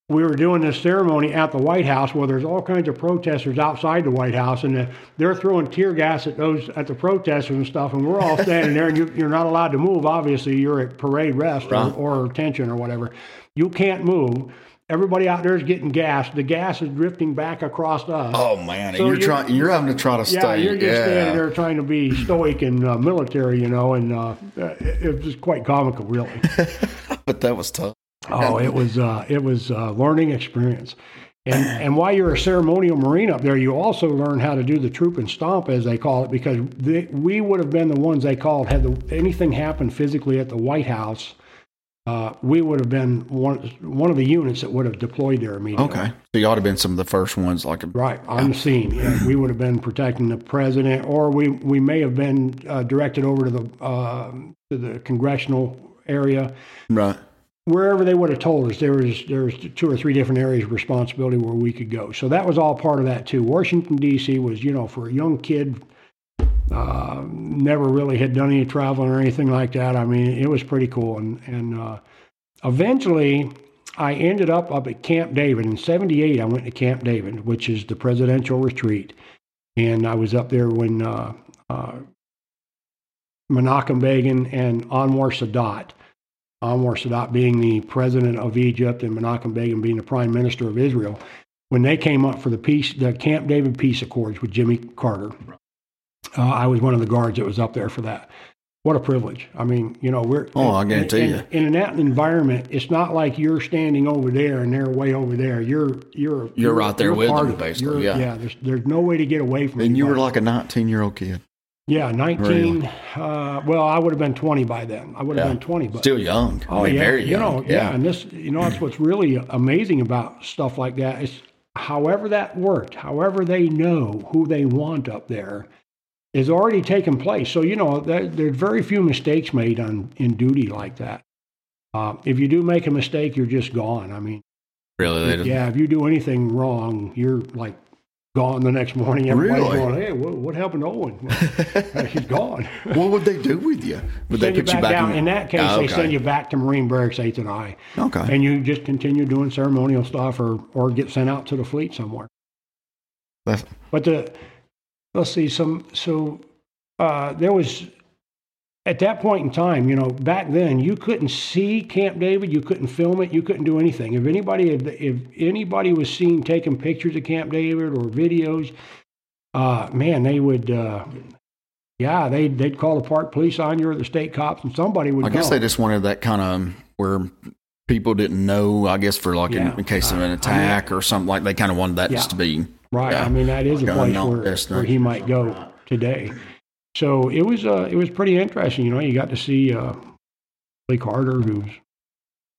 we were doing this ceremony at the White House where there's all kinds of protesters outside the White House, and uh, they're throwing tear gas at those at the protesters and stuff. And we're all [laughs] standing there, and you, you're not allowed to move. Obviously, you're at parade rest Right. or, or attention or whatever. You can't move. Everybody out there is getting gas. The gas is drifting back across us. Oh man, So you're you're- trying. You're having to try to Yeah, stay. you're just yeah. standing there trying to be stoic and uh, military, you know, and uh, it, it was quite comical, really. [laughs] But that was tough. Oh, it was uh, it was a learning experience. And [clears throat] and while you're a ceremonial marine up there, you also learn how to do the troop and stomp, as they call it, because they, we would have been the ones they called had the, anything happened physically at the White House. Uh, we would have been one one of the units that would have deployed there immediately. Okay, so you ought to have been some of the first ones. Like, a, Right, on the scene. Yeah, [clears throat] we would have been protecting the president, or we, we may have been uh, directed over to the uh, to the congressional area, right? Wherever they would have told us. There was there was two or three different areas of responsibility where we could go. So that was all part of that too. Washington D.C. was, you know, for a young kid, uh, never really had done any traveling or anything like that. I mean, it was pretty cool. And and uh, eventually, I ended up up at Camp David in '78. I went to Camp David, which is the presidential retreat, and I was up there when uh, uh, Menachem Begin and Anwar Sadat. Anwar Sadat being the president of Egypt and Menachem Begin being the prime minister of Israel, when they came up for the peace, the Camp David peace accords with Jimmy Carter, uh, I was one of the guards that was up there for that. What a privilege! I mean, you know, we're Oh, I guarantee in, you. in, in that environment, it's not like you're standing over there and they're way over there. You're you're You're right there with them, basically, You're- yeah. yeah. There's there's no way to get away from it. And you were like a 19 year old kid, yeah, nineteen. Uh, well, I would have been twenty by then. I would have Yeah. been twenty, but still young. Oh yeah, very you young. know, yeah. and this, you know, that's what's really amazing about stuff like that is, however that worked, however they know who they want up there, is already taken place. So you know, there, there's very few mistakes made on in duty like that. Uh, if you do make a mistake, you're just gone. I mean, really. Yeah, if you do anything wrong, you're like gone the next morning. Everybody's Really? going, "Hey, what, what happened to Owen? Well, he's [laughs] gone." What would they do with you? Would they send you put back, you back down. in, In that case, Oh, they okay. send you back to Marine Barracks 8th and I. Okay. and you just continue doing ceremonial stuff or or get sent out to the fleet somewhere That's, but the let's see some so uh, there was at that point in time you know back then you couldn't see camp david you couldn't film it you couldn't do anything if anybody had, if anybody was seen taking pictures of camp david or videos uh, man they would uh, yeah they'd, they'd call the park police on you or the state cops and somebody would I guess they just wanted that kind of where people didn't know. I guess for like Yeah. in, in case of Uh, I an mean- attack or something like they kind of wanted that just to be Right. Yeah. I mean, that is a place where, where he might go today. So it was uh, it was pretty interesting. You know, you got to see uh, Billy Carter, who's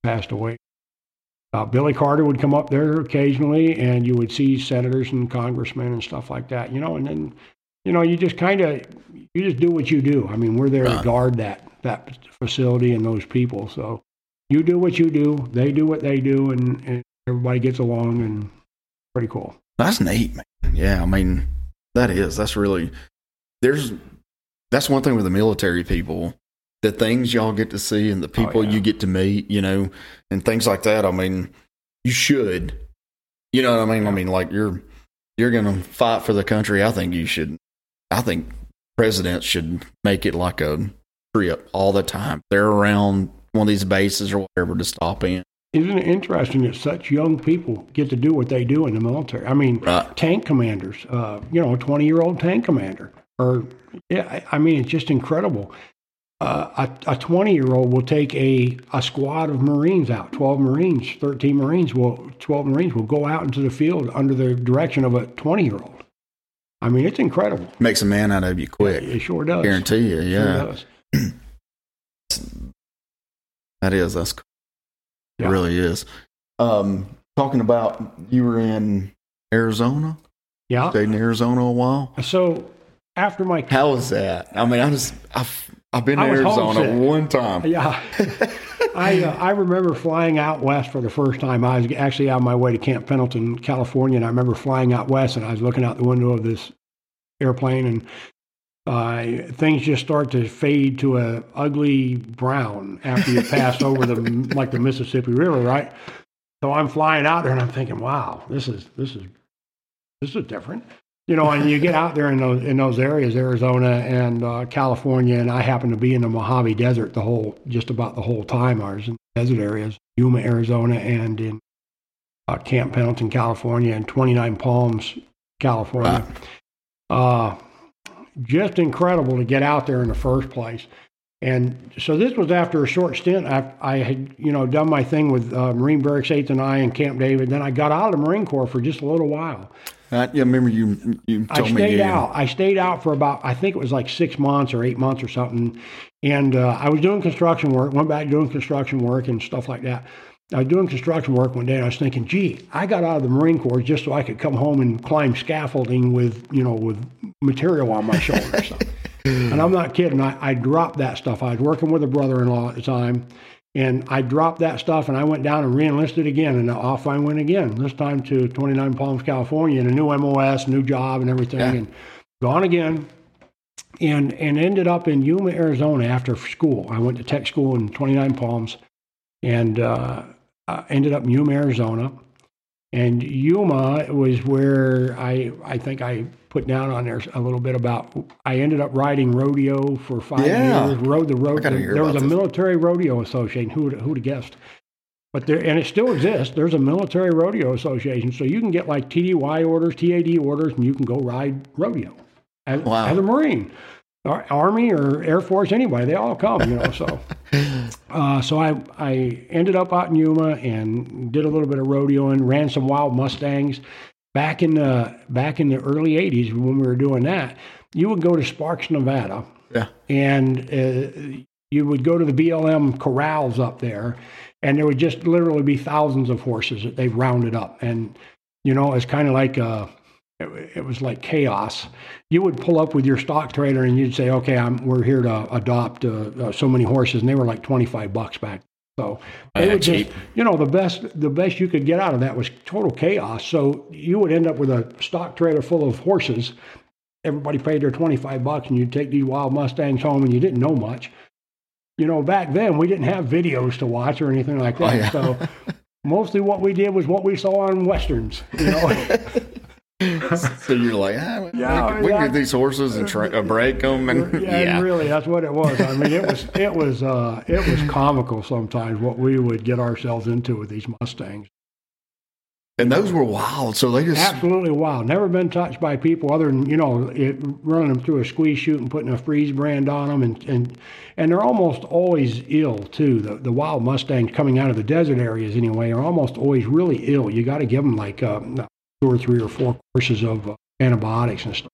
passed away. Uh, Billy Carter would come up there occasionally, and you would see senators and congressmen and stuff like that. You know, and then you know you just kind of you just do what you do. I mean, we're there to guard that that facility and those people. So you do what you do, they do what they do, and, and everybody gets along, and pretty cool. That's neat, man. Yeah, I mean, that is. That's really. There's. That's one thing with the military people. The things y'all get to see and the people Oh, yeah. you get to meet, you know, and things like that. I mean, you should. You know what I mean? I mean, like you're you're gonna fight for the country. I think you should. I think presidents should make it like a trip all the time. They're around one of these bases or whatever to stop in. Isn't it interesting that such young people get to do what they do in the military? I mean, Right. tank commanders, uh, you know, a 20 year old tank commander. Or, yeah, I mean, it's just incredible. Uh, a 20 year old will take a, a squad of Marines out, 12 Marines, 13 Marines will, 12 Marines will go out into the field under the direction of a 20 year old. I mean, it's incredible. Makes a man out of you quick. It sure does. Guarantee you. Sure Yeah, does. [clears throat] that is. That's cool. Yeah. It really is. Um, talking about you were in Arizona, Yeah. stayed in Arizona a while. So after my How was that? I mean, I just I've I've been to Arizona one time. Yeah. I uh, I remember flying out west for the first time. I was actually on my way to Camp Pendleton, California, and I remember flying out west, and I was looking out the window of this airplane, and uh, things just start to fade to a ugly brown after you pass over the like the Mississippi River, right? So I'm flying out there, and I'm thinking, wow, this is this is this is different. You know, and you get out there in those in those areas, Arizona and uh, California, and I happen to be in the Mojave Desert the whole just about the whole time. I was in desert areas, Yuma, Arizona, and in uh, Camp Pendleton, California, and 29 Palms, California. Uh, just incredible to get out there in the first place. And so this was after a short stint. I, I had, you know, done my thing with uh, Marine Barracks 8th and I and Camp David. Then I got out of the Marine Corps for just a little while. I, yeah, remember you you told me I stayed you, out. I stayed out for about, I think it was like six months or eight months or something. And uh, I was doing construction work, went back doing construction work and stuff like that. I was doing construction work one day and I was thinking, gee, I got out of the Marine Corps just so I could come home and climb scaffolding with, you know, with material on my shoulders. [laughs] and I'm not kidding. I, I dropped that stuff. I was working with a brother in law at the time. And I dropped that stuff and I went down and reenlisted again. And off I went again, this time to 29 Palms, California, and a new MOS, new job, and everything. Yeah. And gone again. And, and ended up in Yuma, Arizona after school. I went to tech school in 29 Palms and uh, uh, ended up in Yuma, Arizona. And Yuma was where I, I think I put down on there a little bit about. I ended up riding rodeo for five Yeah. years. Rode the road. There was a this. military rodeo association. Who would who'd have guessed? But there, and it still exists. There's a military rodeo association, so you can get like TDY orders, TAD orders, and you can go ride rodeo as, Wow. as a Marine, Ar- Army or Air Force, anybody. They all come, you know. So, [laughs] uh, so I I ended up out in Yuma and did a little bit of rodeoing, ran some wild Mustangs. Back in the back in the early '80s, when we were doing that, you would go to Sparks, Nevada, Yeah. and uh, you would go to the BLM corrals up there, and there would just literally be thousands of horses that they've rounded up, and you know it's kind of like uh it, it was like chaos. You would pull up with your stock trailer and you'd say, "Okay, I'm we're here to adopt uh, uh, so many horses," and they were like twenty five bucks back. So they Yeah, would just, you know, the best the best you could get out of that was total chaos. So you would end up with a stock trailer full of horses everybody paid their 25 bucks and you'd take these wild Mustangs home and you didn't know much. You know, back then we didn't have videos to watch or anything like that. Oh, yeah. So mostly what we did was what we saw on Westerns, you know. [laughs] [laughs] So you're like, ah, we, Yeah, can- we yeah. can get these horses and tra- uh, break them, and yeah, yeah, and really that's what it was. I mean, it was it was uh it was comical sometimes what we would get ourselves into with these Mustangs. and those were wild. So they just Absolutely wild. Never been touched by people other than you know it, running them through a squeeze chute and putting a freeze brand on them, and and and they're almost always ill too. The the wild mustangs coming out of the desert areas anyway are almost always really ill. You got to give them like uh, two or three or four courses of uh, antibiotics and stuff.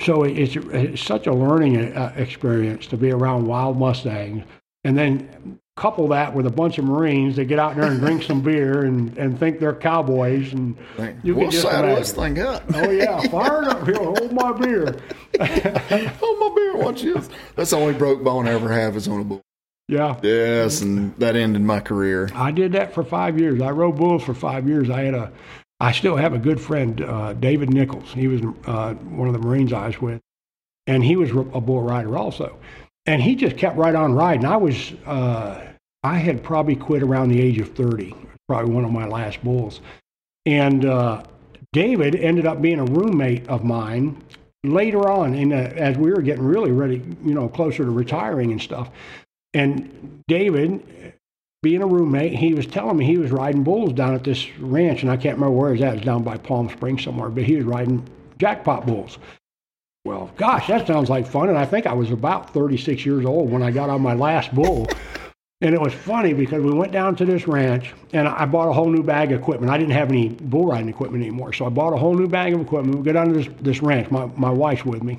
So it's, it's such a learning uh, experience to be around wild mustangs, and then couple that with a bunch of Marines that get out there and drink some beer and, and think they're cowboys and you we'll can just saddle this thing up. Oh yeah, [laughs] fire it up here, hold my beer. [laughs] hold my beer, watch this. That's the only broke bone I ever have is on a bull. Yeah, Yes, and that ended my career. I did that for five years. I rode bulls for five years. I had a, I still have a good friend, uh, David Nichols. He was uh, one of the Marines I was with, and he was a bull rider also. And he just kept right on riding. I was, uh, I had probably quit around the age of thirty. Probably one of my last bulls, and uh, David ended up being a roommate of mine later on. In uh, as we were getting really ready, you know, closer to retiring and stuff. And David, being a roommate, he was telling me he was riding bulls down at this ranch, and I can't remember where it's at. It's down by Palm Springs somewhere, but he was riding jackpot bulls. Well, gosh, that sounds like fun. And I think I was about 36 years old when I got on my last bull. And it was funny because we went down to this ranch and I bought a whole new bag of equipment. I didn't have any bull riding equipment anymore. So I bought a whole new bag of equipment. We go down to this, this ranch. My, my wife's with me.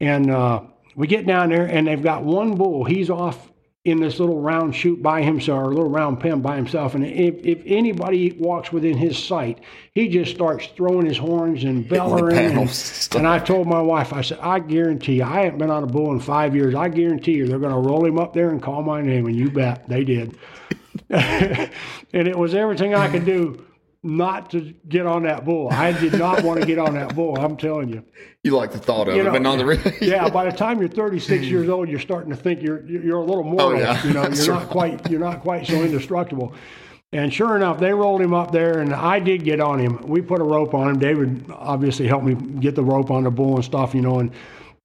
And uh, we get down there and they've got one bull. He's off in this little round chute by himself, or a little round pen by himself. And if, if anybody walks within his sight, he just starts throwing his horns and [laughs] bellowing. And, and I told my wife, I said, I guarantee you, I haven't been on a bull in five years. I guarantee you, they're going to roll him up there and call my name. And you bet they did. [laughs] and it was everything I could do not to get on that bull. I did not want to get on that bull. I'm telling you. You like the thought of You it, know, but not the real. [laughs] yeah, by the time you're 36 years old, you're starting to think you're you're a little mortal. Oh, yeah. You know, you're not quite you're not quite so indestructible. And sure enough, they rolled him up there, and I did get on him. We put a rope on him. David obviously helped me get the rope on the bull and stuff, you know. And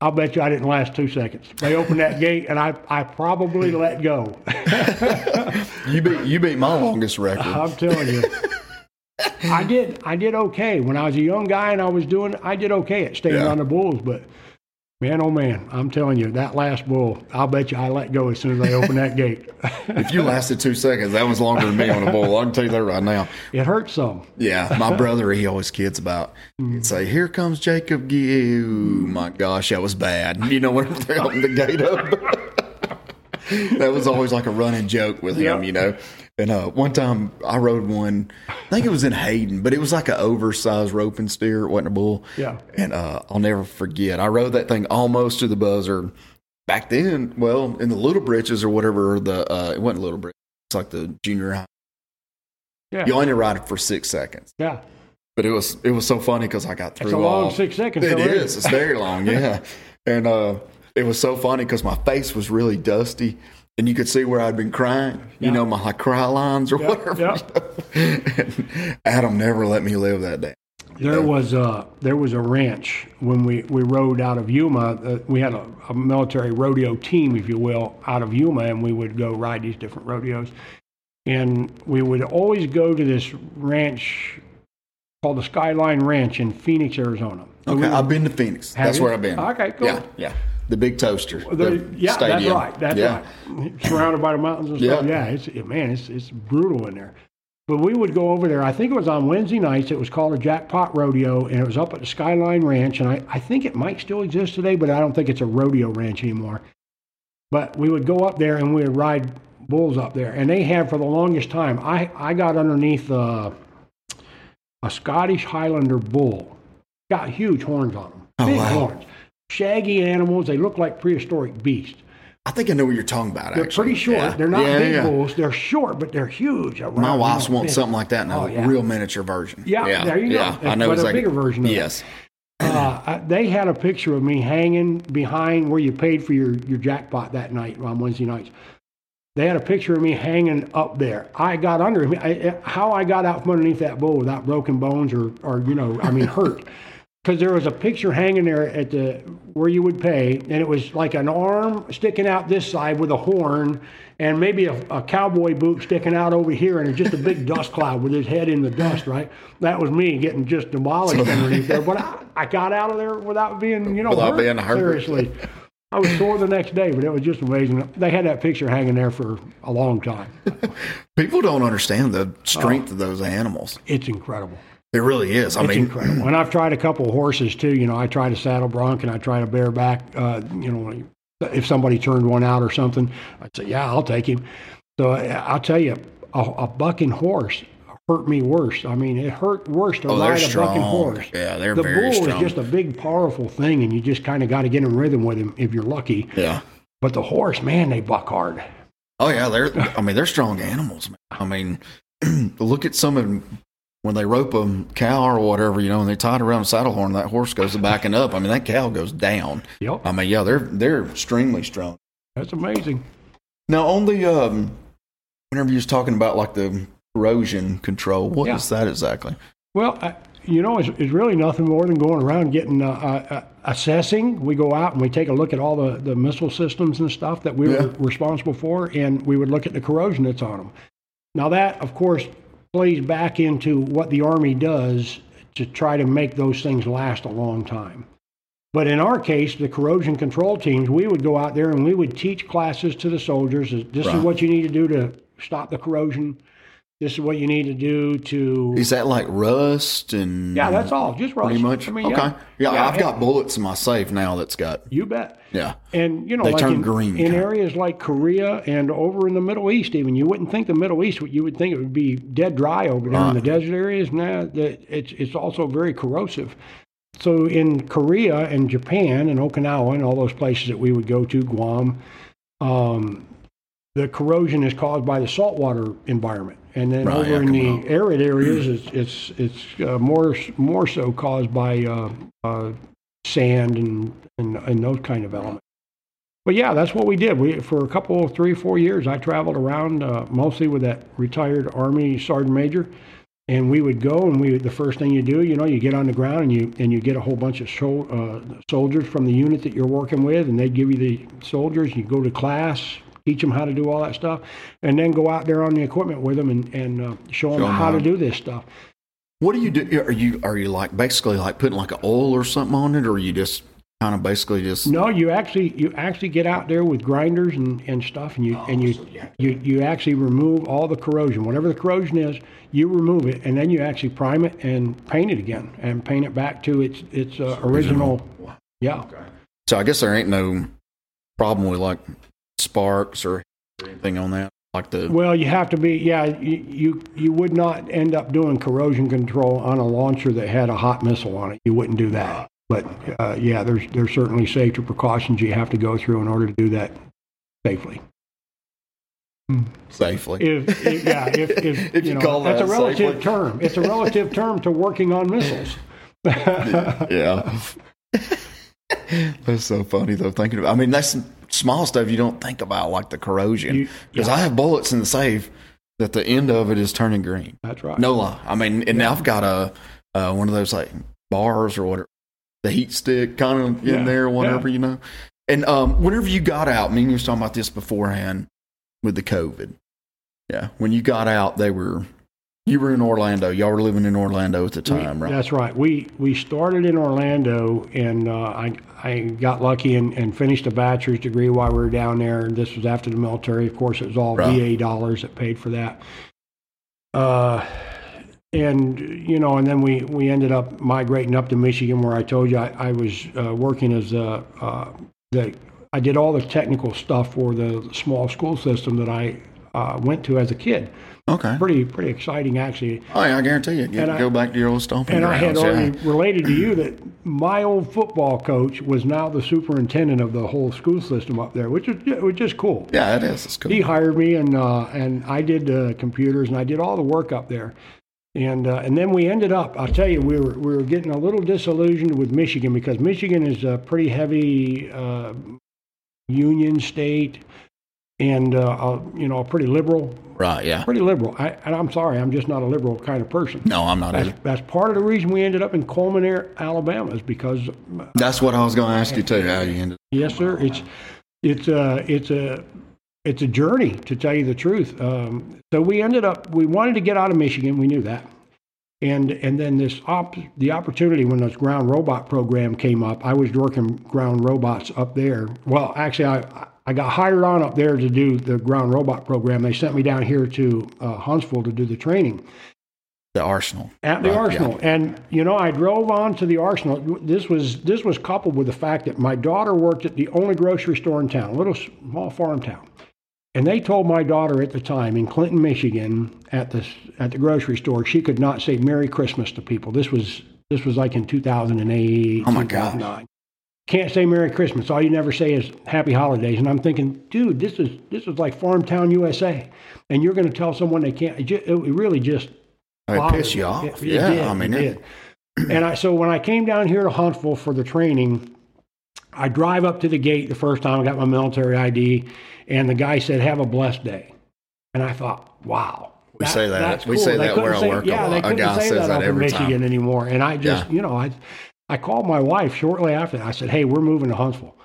I'll bet you I didn't last two seconds. They opened that gate, and I I probably let go. [laughs] You beat you beat my longest record. I'm telling you. I did I did okay when I was a young guy and I was doing I did okay at staying Yeah. on the bulls, but man oh man, I'm telling you that last bull, I'll bet you I let go as soon as they opened that gate. [laughs] If you lasted two seconds, that was longer than me on a bull. I can tell you that right now. it hurts some. Yeah, my [laughs] brother, he always kids about. He'd say, hmm. "Here comes Jacob Gill." My gosh, that was bad. [laughs] You know, whenever they opened the gate up, that was always like a running joke with him. Yep. You know. And uh, one time I rode one, I think it was in Hayden, but it was like an oversized rope and steer. It wasn't a bull. Yeah. And uh, I'll never forget. I rode that thing almost to the buzzer. Back then, well, in the little britches or whatever, the uh, it wasn't little britches. It's like the junior high. Yeah. You only ride it for six seconds. Yeah. But it was it was so funny because I got through It's a long all. six seconds. It is. It's very long. Yeah, [laughs] and uh, it was so funny because my face was really dusty, and you could see where I'd been crying. You Yeah. know, my cry lines or Yeah, whatever. and [laughs] Adam never let me live that day. There was a there was a ranch when we, we rode out of Yuma. Uh, we had a, a military rodeo team, if you will, out of Yuma, and we would go ride these different rodeos. And we would always go to this ranch called the Skyline Ranch in Phoenix, Arizona. So we Okay, would- I've been to Phoenix. That's you? where I've been. Okay, cool. Yeah, yeah. The big toaster. the- the yeah, stadium. that's right. That's yeah. right. Surrounded by the mountains and stuff. Yeah. Yeah, it's it, man, it's it's brutal in there. But we would go over there. I think it was on Wednesday nights. It was called a Jackpot Rodeo, and it was up at the Skyline Ranch. And I, I think it might still exist today, but I don't think it's a rodeo ranch anymore. But we would go up there and we would ride bulls up there, and they had for the longest time. I I got underneath uh, a Scottish Highlander bull. Got huge horns on them, Oh, big wow. horns, shaggy animals. They look like prehistoric beasts. I think I know what you're talking about. They're actually. pretty short. Yeah. They're not Yeah, big yeah. bulls. They're short, but they're huge. My wife's wants something like that in a Oh, yeah. real miniature version. Yeah, there you go. Yeah, I know But a exactly. bigger version of it. Yes. Uh, I- they had a picture of me hanging behind where you paid for your, your jackpot that night on Wednesday nights. They had a picture of me hanging up there. I got under him. I, I- how I got out from underneath that bull without broken bones or, or you know, I mean, hurt. [laughs] Because there was a picture hanging there at the where you would pay, and it was like an arm sticking out this side with a horn, and maybe a, a cowboy boot sticking out over here, and it's just a big [laughs] dust cloud with his head in the dust. Right, that was me getting just demolished [laughs] underneath there. But I, I got out of there without being, you know, Without hurt, being hurt. Seriously, I was sore the next day, but it was just amazing. They had that picture hanging there for a long time. [laughs] People don't understand the Oh. strength of those animals. It's incredible. It really is. I It's mean, incredible. And I've tried a couple of horses too. You know, I tried a saddle bronc and I tried a bareback. Uh, you know, if somebody turned one out or something, I'd say, yeah, I'll take him. So I- I'll tell you, a, a bucking horse hurt me worse. I mean, it hurt worse to Oh, ride a bucking horse. Yeah, they're strong. the very bull strong. is just a big, powerful thing, and you just kind of got to get in rhythm with him if you're lucky. yeah. But the horse, man, they buck hard. Oh yeah, they're. [laughs] I mean, they're strong animals. Man. I mean, [clears throat] look at some of them when they rope a cow or whatever, you know, and they tie it around a saddle horn. That horse goes backing up. I mean, that cow goes down. Yep, I mean, yeah, they're they're extremely strong. that's amazing. Now, on the um, whenever you was talking about like the corrosion control, what is Yeah. that exactly? Well, uh, you know, it's, it's really nothing more than going around getting uh, uh, uh, assessing. We go out and we take a look at all the, the missile systems and stuff that we Yeah. were responsible for, and we would look at the corrosion that's on them. Now, that, of course, plays back into what the Army does to try to make those things last a long time. But in our case, the corrosion control teams, we would go out there and we would teach classes to the soldiers. This Right. is what you need to do to stop the corrosion. This is what you need to do to. Is that like rust and yeah, that's all. Just rust. pretty much? I mean, okay. Yeah, yeah, I've yeah. got bullets in my safe now that's got You bet. yeah. And you know, They like turn in, green, in areas like Korea and over in the Middle East, even you wouldn't think the Middle East. You would think it would be dead dry over there in the desert areas. Nah, that it's it's also very corrosive. So in Korea and Japan and Okinawa and all those places that we would go to, Guam, um, the corrosion is caused by the saltwater environment, and then Right, over in the Yakima. arid areas, it's it's it's uh, more more so caused by uh, uh, sand and, and and those kind of elements. But yeah, that's what we did. We for a couple, three, four years, I traveled around uh, mostly with that retired Army sergeant major, and we would go and we the first thing you do, you know, you get on the ground and you and you get a whole bunch of uh, soldiers from the unit that you're working with, and they give you the soldiers. You go to class, teach them how to do all that stuff, and then go out there on the equipment with them and and uh, show them 'em how how. to do this stuff. What do you do? Are you are you like basically like putting like an oil or something on it, or are you just kind of basically just No, you actually you actually get out there with grinders and, and stuff, and you and you, you you actually remove all the corrosion. Whatever the corrosion is, you remove it, and then you actually prime it and paint it again, and paint it back to its its uh, original. Yeah, So I guess there ain't no problem with like sparks or anything on that, like the well, you have to be. Yeah, you, you you would not end up doing corrosion control on a launcher that had a hot missile on it. You wouldn't do that. But uh, yeah, there's there's certainly safety precautions you have to go through in order to do that safely. safely. if, if yeah, if, if, [laughs] If you know, call that's a that relative safely. term. It's a relative term to working on missiles. [laughs] yeah. [laughs] that's so funny though. Thinking about, I mean, that's small stuff you don't think about, like the corrosion. Because yeah. I have bullets in the safe that the end of it is turning green. That's right. No lie. I mean, and now I've got a uh, one of those like bars or whatever, the heat stick kind of in Yeah, there, whatever yeah. you know. And um, whenever you got out, me and you were talking about this beforehand with the COVID. Yeah, when you got out, they were you were in Orlando. Y'all were living in Orlando at the We- time, right? That's right. We we started in Orlando, and uh, I I got lucky and, and finished a bachelor's degree while we were down there. This was after the military. Of course, it was all. VA dollars that paid for that. Uh, and you know, and then we we ended up migrating up to Michigan, where I told you I, I was uh, working as a uh, the I did all the technical stuff for the small school system that I uh, went to as a kid. Okay. Pretty pretty exciting, actually. Oh yeah, I guarantee you. Get, And I- go back to your old stomping And I had grounds. already yeah. related to you that my old football coach was now the superintendent of the whole school system up there, which is which is cool. yeah, it is. It's cool. He hired me, and uh, and I did uh, computers, and I did all the work up there. And uh, and then we ended up. I'll tell you, we were we were getting a little disillusioned with Michigan because Michigan is a pretty heavy uh, union state, and uh, uh, you know, a pretty liberal, Right. Yeah. pretty liberal. I, and I'm sorry, I'm just not a liberal kind of person. No, I'm not. That's, Either. that's part of the reason we ended up in Cullman, Air- Alabama, is because, uh, That's what I was going to ask you too. How you ended? yes, sir, it's it's a it's a it's a journey to tell you the truth. Um, so we ended up we wanted to get out of Michigan, we knew that, and and then this op the opportunity when this ground robot program came up, I was working ground robots up there. Well, actually, I. I got hired on up there to do the ground robot program. They sent me down here to uh, Huntsville to do the training. The Arsenal. at the Right, arsenal and you know i drove on to the arsenal this was this was coupled with the fact that my daughter worked at the only grocery store in town a little small farm town and they told my daughter at the time in clinton michigan at the at the grocery store she could not say merry christmas to people this was this was like in 2008 Oh, my gosh. 2009 can't say merry christmas all you never say is happy holidays and i'm thinking dude this is this is like farmtown usa and you're going to tell someone they can't it, it really just It you off. It- yeah. did, I mean, it it, did. and I so when I came down here to Huntsville for the training, I drive up to the gate the first time I got my military ID, and the guy said, "Have a blessed day," and I thought, "Wow." We say that. that's We say They that where I work a Yeah, lot. they couldn't guy say says that, that every time. Michigan anymore. And I just, Yeah. you know, I I called my wife shortly after. that. I said, "Hey, we're moving to Huntsville,"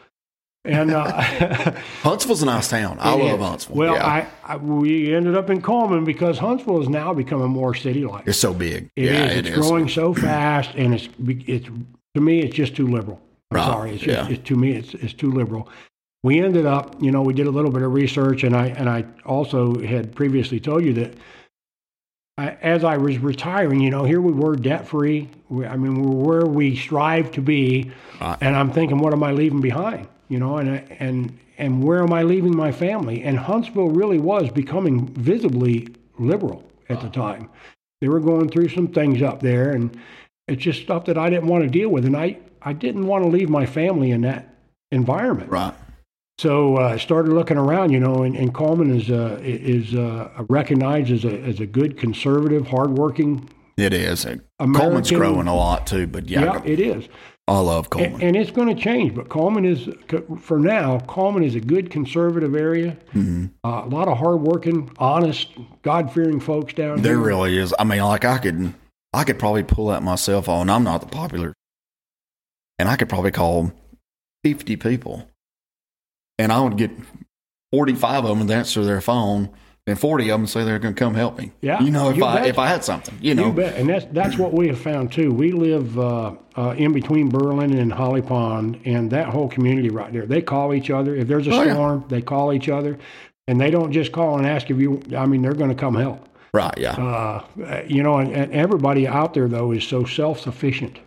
and uh, [laughs] Huntsville's a nice town. I love is. Huntsville. Well, yeah. I, I we ended up in Cullman because Huntsville is now becoming more city-like. it's so big. It yeah, is. it It's is. growing so fast, and it's it's to me, it's just too liberal. I'm Right, sorry, it's, just, yeah. it's to me it's it's too liberal. We ended up, you know, we did a little bit of research, and I and I also had previously told you that I, as I was retiring, you know, here we were debt free. I mean, we're where we strive to be, Right. and I'm thinking, what am I leaving behind? You know, and and and where am I leaving my family? And Huntsville really was becoming visibly liberal at the time. They were going through some things up there, and it's just stuff that I didn't want to deal with, and I I didn't want to leave my family in that environment. Right. So uh, I started looking around, you know, and, and Cullman is uh, is uh, recognized as a as a good conservative, hardworking. It is. American- Cullman's growing a lot too, but yeah, Yeah, it is, I love Cullman. and, and it's going to change. But Cullman is, for now, Cullman is a good conservative area. Mm-hmm. Uh, a lot of hardworking, honest, God fearing folks down There here. really is. I mean, like I could, I could probably pull out my cell phone. I'm not the popular, and I could probably call fifty people, and I would get forty-five of them to answer their phone, and forty of them say they're going to come help me. Yeah, you know, if you I bet. if I had something, you know, You bet, and that's that's what we have found too. We live uh, uh, in between Berlin and Holly Pond, and that whole community right there. They call each other if there's a Oh, yeah. storm. They call each other, and they don't just call and ask if you. I mean, they're going to come help. right? Yeah, Uh, you know, and, and everybody out there though is so self sufficient.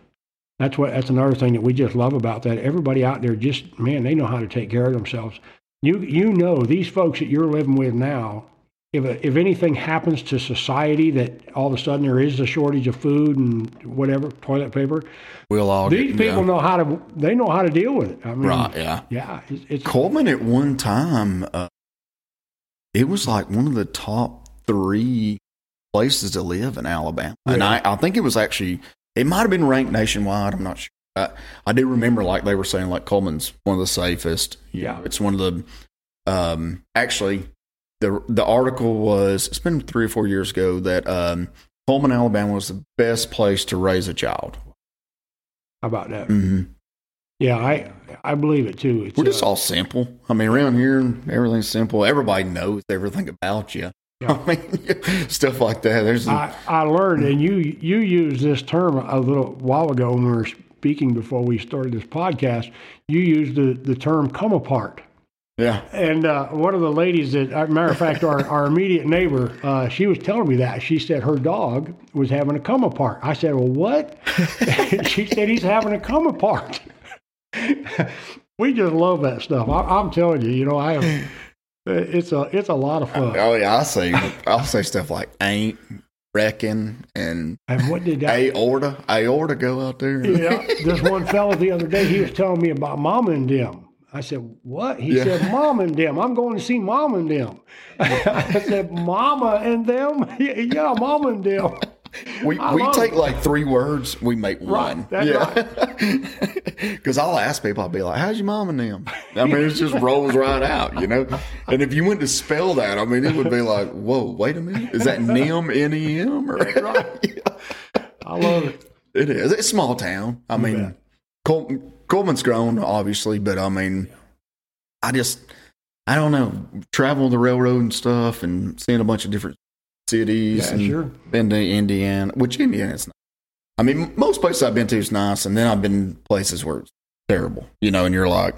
That's what. That's another thing that we just love about that. Everybody out there just man, they know how to take care of themselves. You you know these folks that you're living with now. If a, if anything happens to society that all of a sudden there is a shortage of food and whatever toilet paper, we'll all these get people yeah. know how to. They know how to deal with it. I mean, Right? Yeah. Yeah, it's, it's Cullman at one time, uh, it was like one of the top three places to live in Alabama, and I, I think it was actually it might have been ranked nationwide. I'm not sure. I, I do remember like they were saying like Cullman's one of the safest. You Yeah. know, it's one of the um, actually the the article was it's been three or four years ago that um, Cullman, Alabama was the best place to raise a child. how about that. Mm-hmm. Yeah, I I believe it too. It's, We're just uh, all simple. I mean, around here, everything's simple. Everybody knows everything about you. Yeah. [laughs] I mean, [laughs] stuff like that. There's, I, I learned, and you you used this term a little while ago when we were speaking before we started this podcast. You used the, the term "come apart," yeah, and uh, one of the ladies that, uh, matter of fact, our, our immediate neighbor, uh, she was telling me that she said her dog was having a come apart. I said, "Well, what?" [laughs] she said he's having a come apart. we just love that stuff. I, I'm telling you, you know, I have. It's a it's a lot of fun. oh yeah. I say, I'll say stuff like ain't, reckon, and And what did that? aorta. Aorta go out there. Yeah, this one fella the other day, he was telling me about mom and them. I said, "What?" He Yeah. said, "Mom and them. I'm going to see mom and them." [laughs] I said, "Mama and them? [laughs] yeah, mom and them." We I we take it. like three words, we make one. that's [laughs] Because I'll ask people, I'll be like, "How's your mom and them?" I mean, it [laughs] just rolls right out, you know. And if you went to spell that, I mean, it would be like, "Whoa, wait a minute, is that nem n e m or?" [laughs] I love it. It is. It's a small town. I mean, bet. Col- Cullman's grown, obviously, but I mean, I just, I don't know, travel the railroad and stuff and seeing a bunch of different cities Yeah, and sure. been to Indiana, which Indiana's not. I mean, most places I've been to is nice, and then I've been places where it's terrible, you know, and you're like,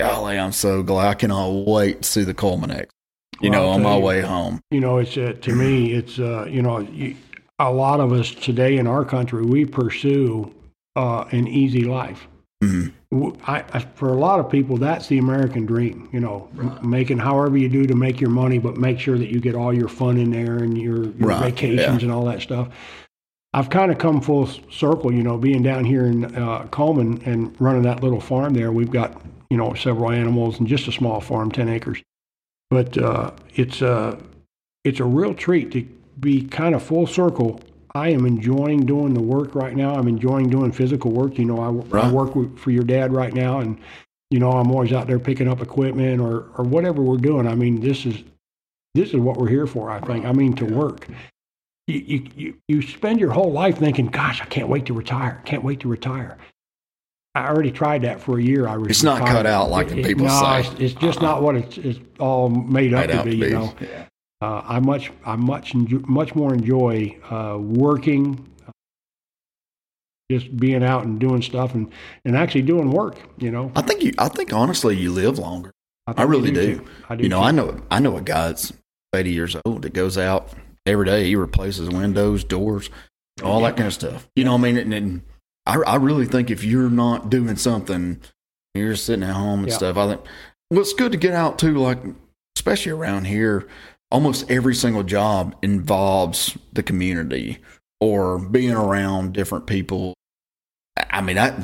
golly, I'm so glad I cannot wait to see the Cullman X, you Well, know, on my you. way home. You know, it's uh, to me, [clears throat] it's uh, you know, you, a lot of us today in our country, we pursue uh, an easy life. Mhm. W- I, I, for a lot of people, that's the American dream. You know, m- making however you do to make your money, but make sure that you get all your fun in there and your, your Right, vacations and all that stuff. I've kind of come full circle. You know, being down here in uh, Cullman and running that little farm there. We've got you know several animals and just a small farm, ten acres. But uh, it's a it's a real treat to be kind of full circle. I am enjoying doing the work right now. I'm enjoying doing physical work. You know, I, I work with, for your dad right now, and you know, I'm always out there picking up equipment or or whatever we're doing. I mean, this is this is what we're here for. I think. I mean, to work. You, you you you spend your whole life thinking, "Gosh, I can't wait to retire. Can't wait to retire." I already tried that for a year. I was It's not retired. cut out like the It- people no, say. It's, it's just uh-uh. not what it's, it's all made up Made to out be. to You be. know, uh, I much I much enjo- much more enjoy uh, working just being out and doing stuff and, and actually doing work. You know, I think you. I think honestly, you live longer. think I really you do. I do. You know, too. I know. I know a guy that's eighty years old that goes out every day. He replaces windows, doors, all that kind of stuff. You know, what I mean, and, and I, I really think if you're not doing something, you're sitting at home and Yeah. stuff. I think well, it's good to get out too. Like especially around here, almost every single job involves the community or being around different people. I mean, I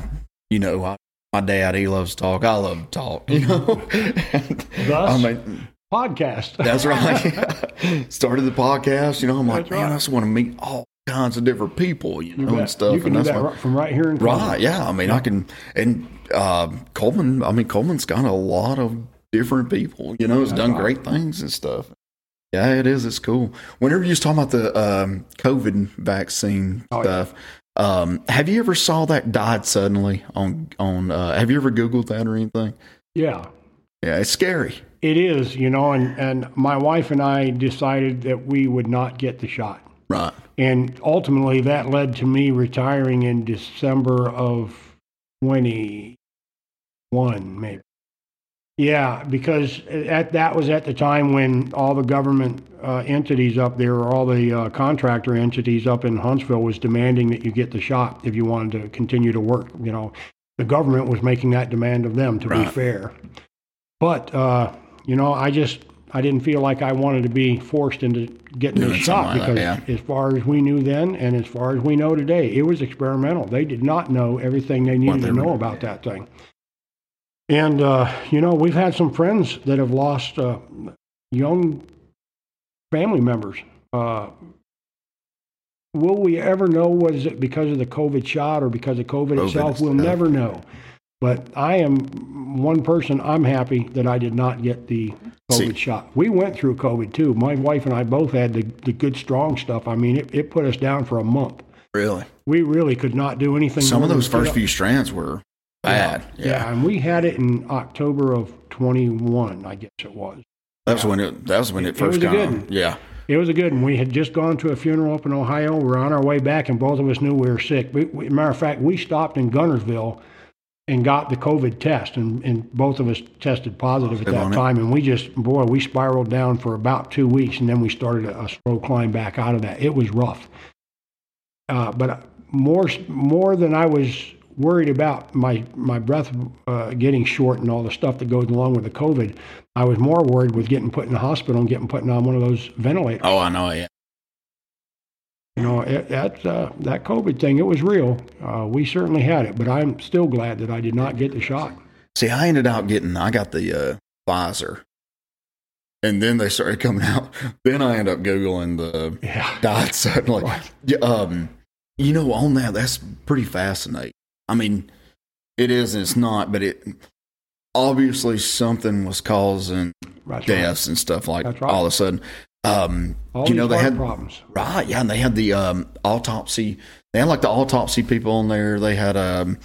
you know, I, my dad he loves talk. I love talk. You know, [laughs] And? [laughs] I mean, podcast. that's right. [laughs] Started the podcast. You know, I'm like, That's man. I just want to meet all kinds of different people. You You know, bet. and stuff. You can and do that's that right from right here in Columbus. Right. Yeah. I mean, I can. And uh, Cullman. I mean, Cullman's got a lot of different people. You know, has done right. great things and stuff. Yeah, it is. It's cool. Whenever you was talking about the um, COVID vaccine Oh, yeah. stuff, um, have you ever saw that died suddenly on on? Uh, have you ever Googled that or anything? Yeah. Yeah, it's scary. It is, you know, and, and my wife and I decided that we would not get the shot. Right. And ultimately, that led to me retiring in December of 21, maybe. Yeah, because at, that was at the time when all the government uh, entities up there, or all the uh, contractor entities up in Huntsville, was demanding that you get the shot if you wanted to continue to work. You know, the government was making that demand of them, to be fair. But uh, you know, I just I didn't feel like I wanted to be forced into getting the Doing shot because, as far as we knew then, and as far as we know today, it was experimental. They did not know everything they needed they to were- know about that thing. And uh, you know, we've had some friends that have lost uh, young family members. Uh, will we ever know was it because of the COVID shot or because of COVID, COVID itself? We'll itself. never know. But I am one person. I'm happy that I did not get the COVID See- shot. We went through COVID too. My wife and I both had the, the good strong stuff. I mean, it, it put us down for a month. Really. We really could not do anything. Some of those first few strands were bad. yeah. Yeah. and we had it in October of 21, I guess it was. That was when it. That was when it, It first was a got good Yeah. It was a good one. We had just gone to a funeral up in Ohio. We were on our way back, and both of us knew we were sick. We, we, matter of fact, we stopped in Guntersville and got the COVID test, and, and both of us tested positive at that on it. time. And we just, boy, we spiraled down for about two weeks, and then we started a, a slow climb back out of that. It was rough. Uh, but more more than I was worried about my my breath uh, getting short and all the stuff that goes along with the COVID, I was more worried with getting put in the hospital and getting put on one of those ventilators. Oh, I know. Yeah. You know, it, that uh, that COVID thing, it was real. Uh, we certainly had it, but I'm still glad that I did not get the shot. See, I ended up getting. I got the uh, Pfizer, and then they started coming out. [laughs] Then I ended up googling the Yeah. died [laughs] suddenly. Right. Yeah, um, you know, on that, that's pretty fascinating. I mean, it is and it's not, but it obviously something was causing right. deaths and stuff like right. all of a sudden. Um, All you know, they had problems. right, yeah, and they had the um, autopsy. They had like the autopsy people on there. They had um,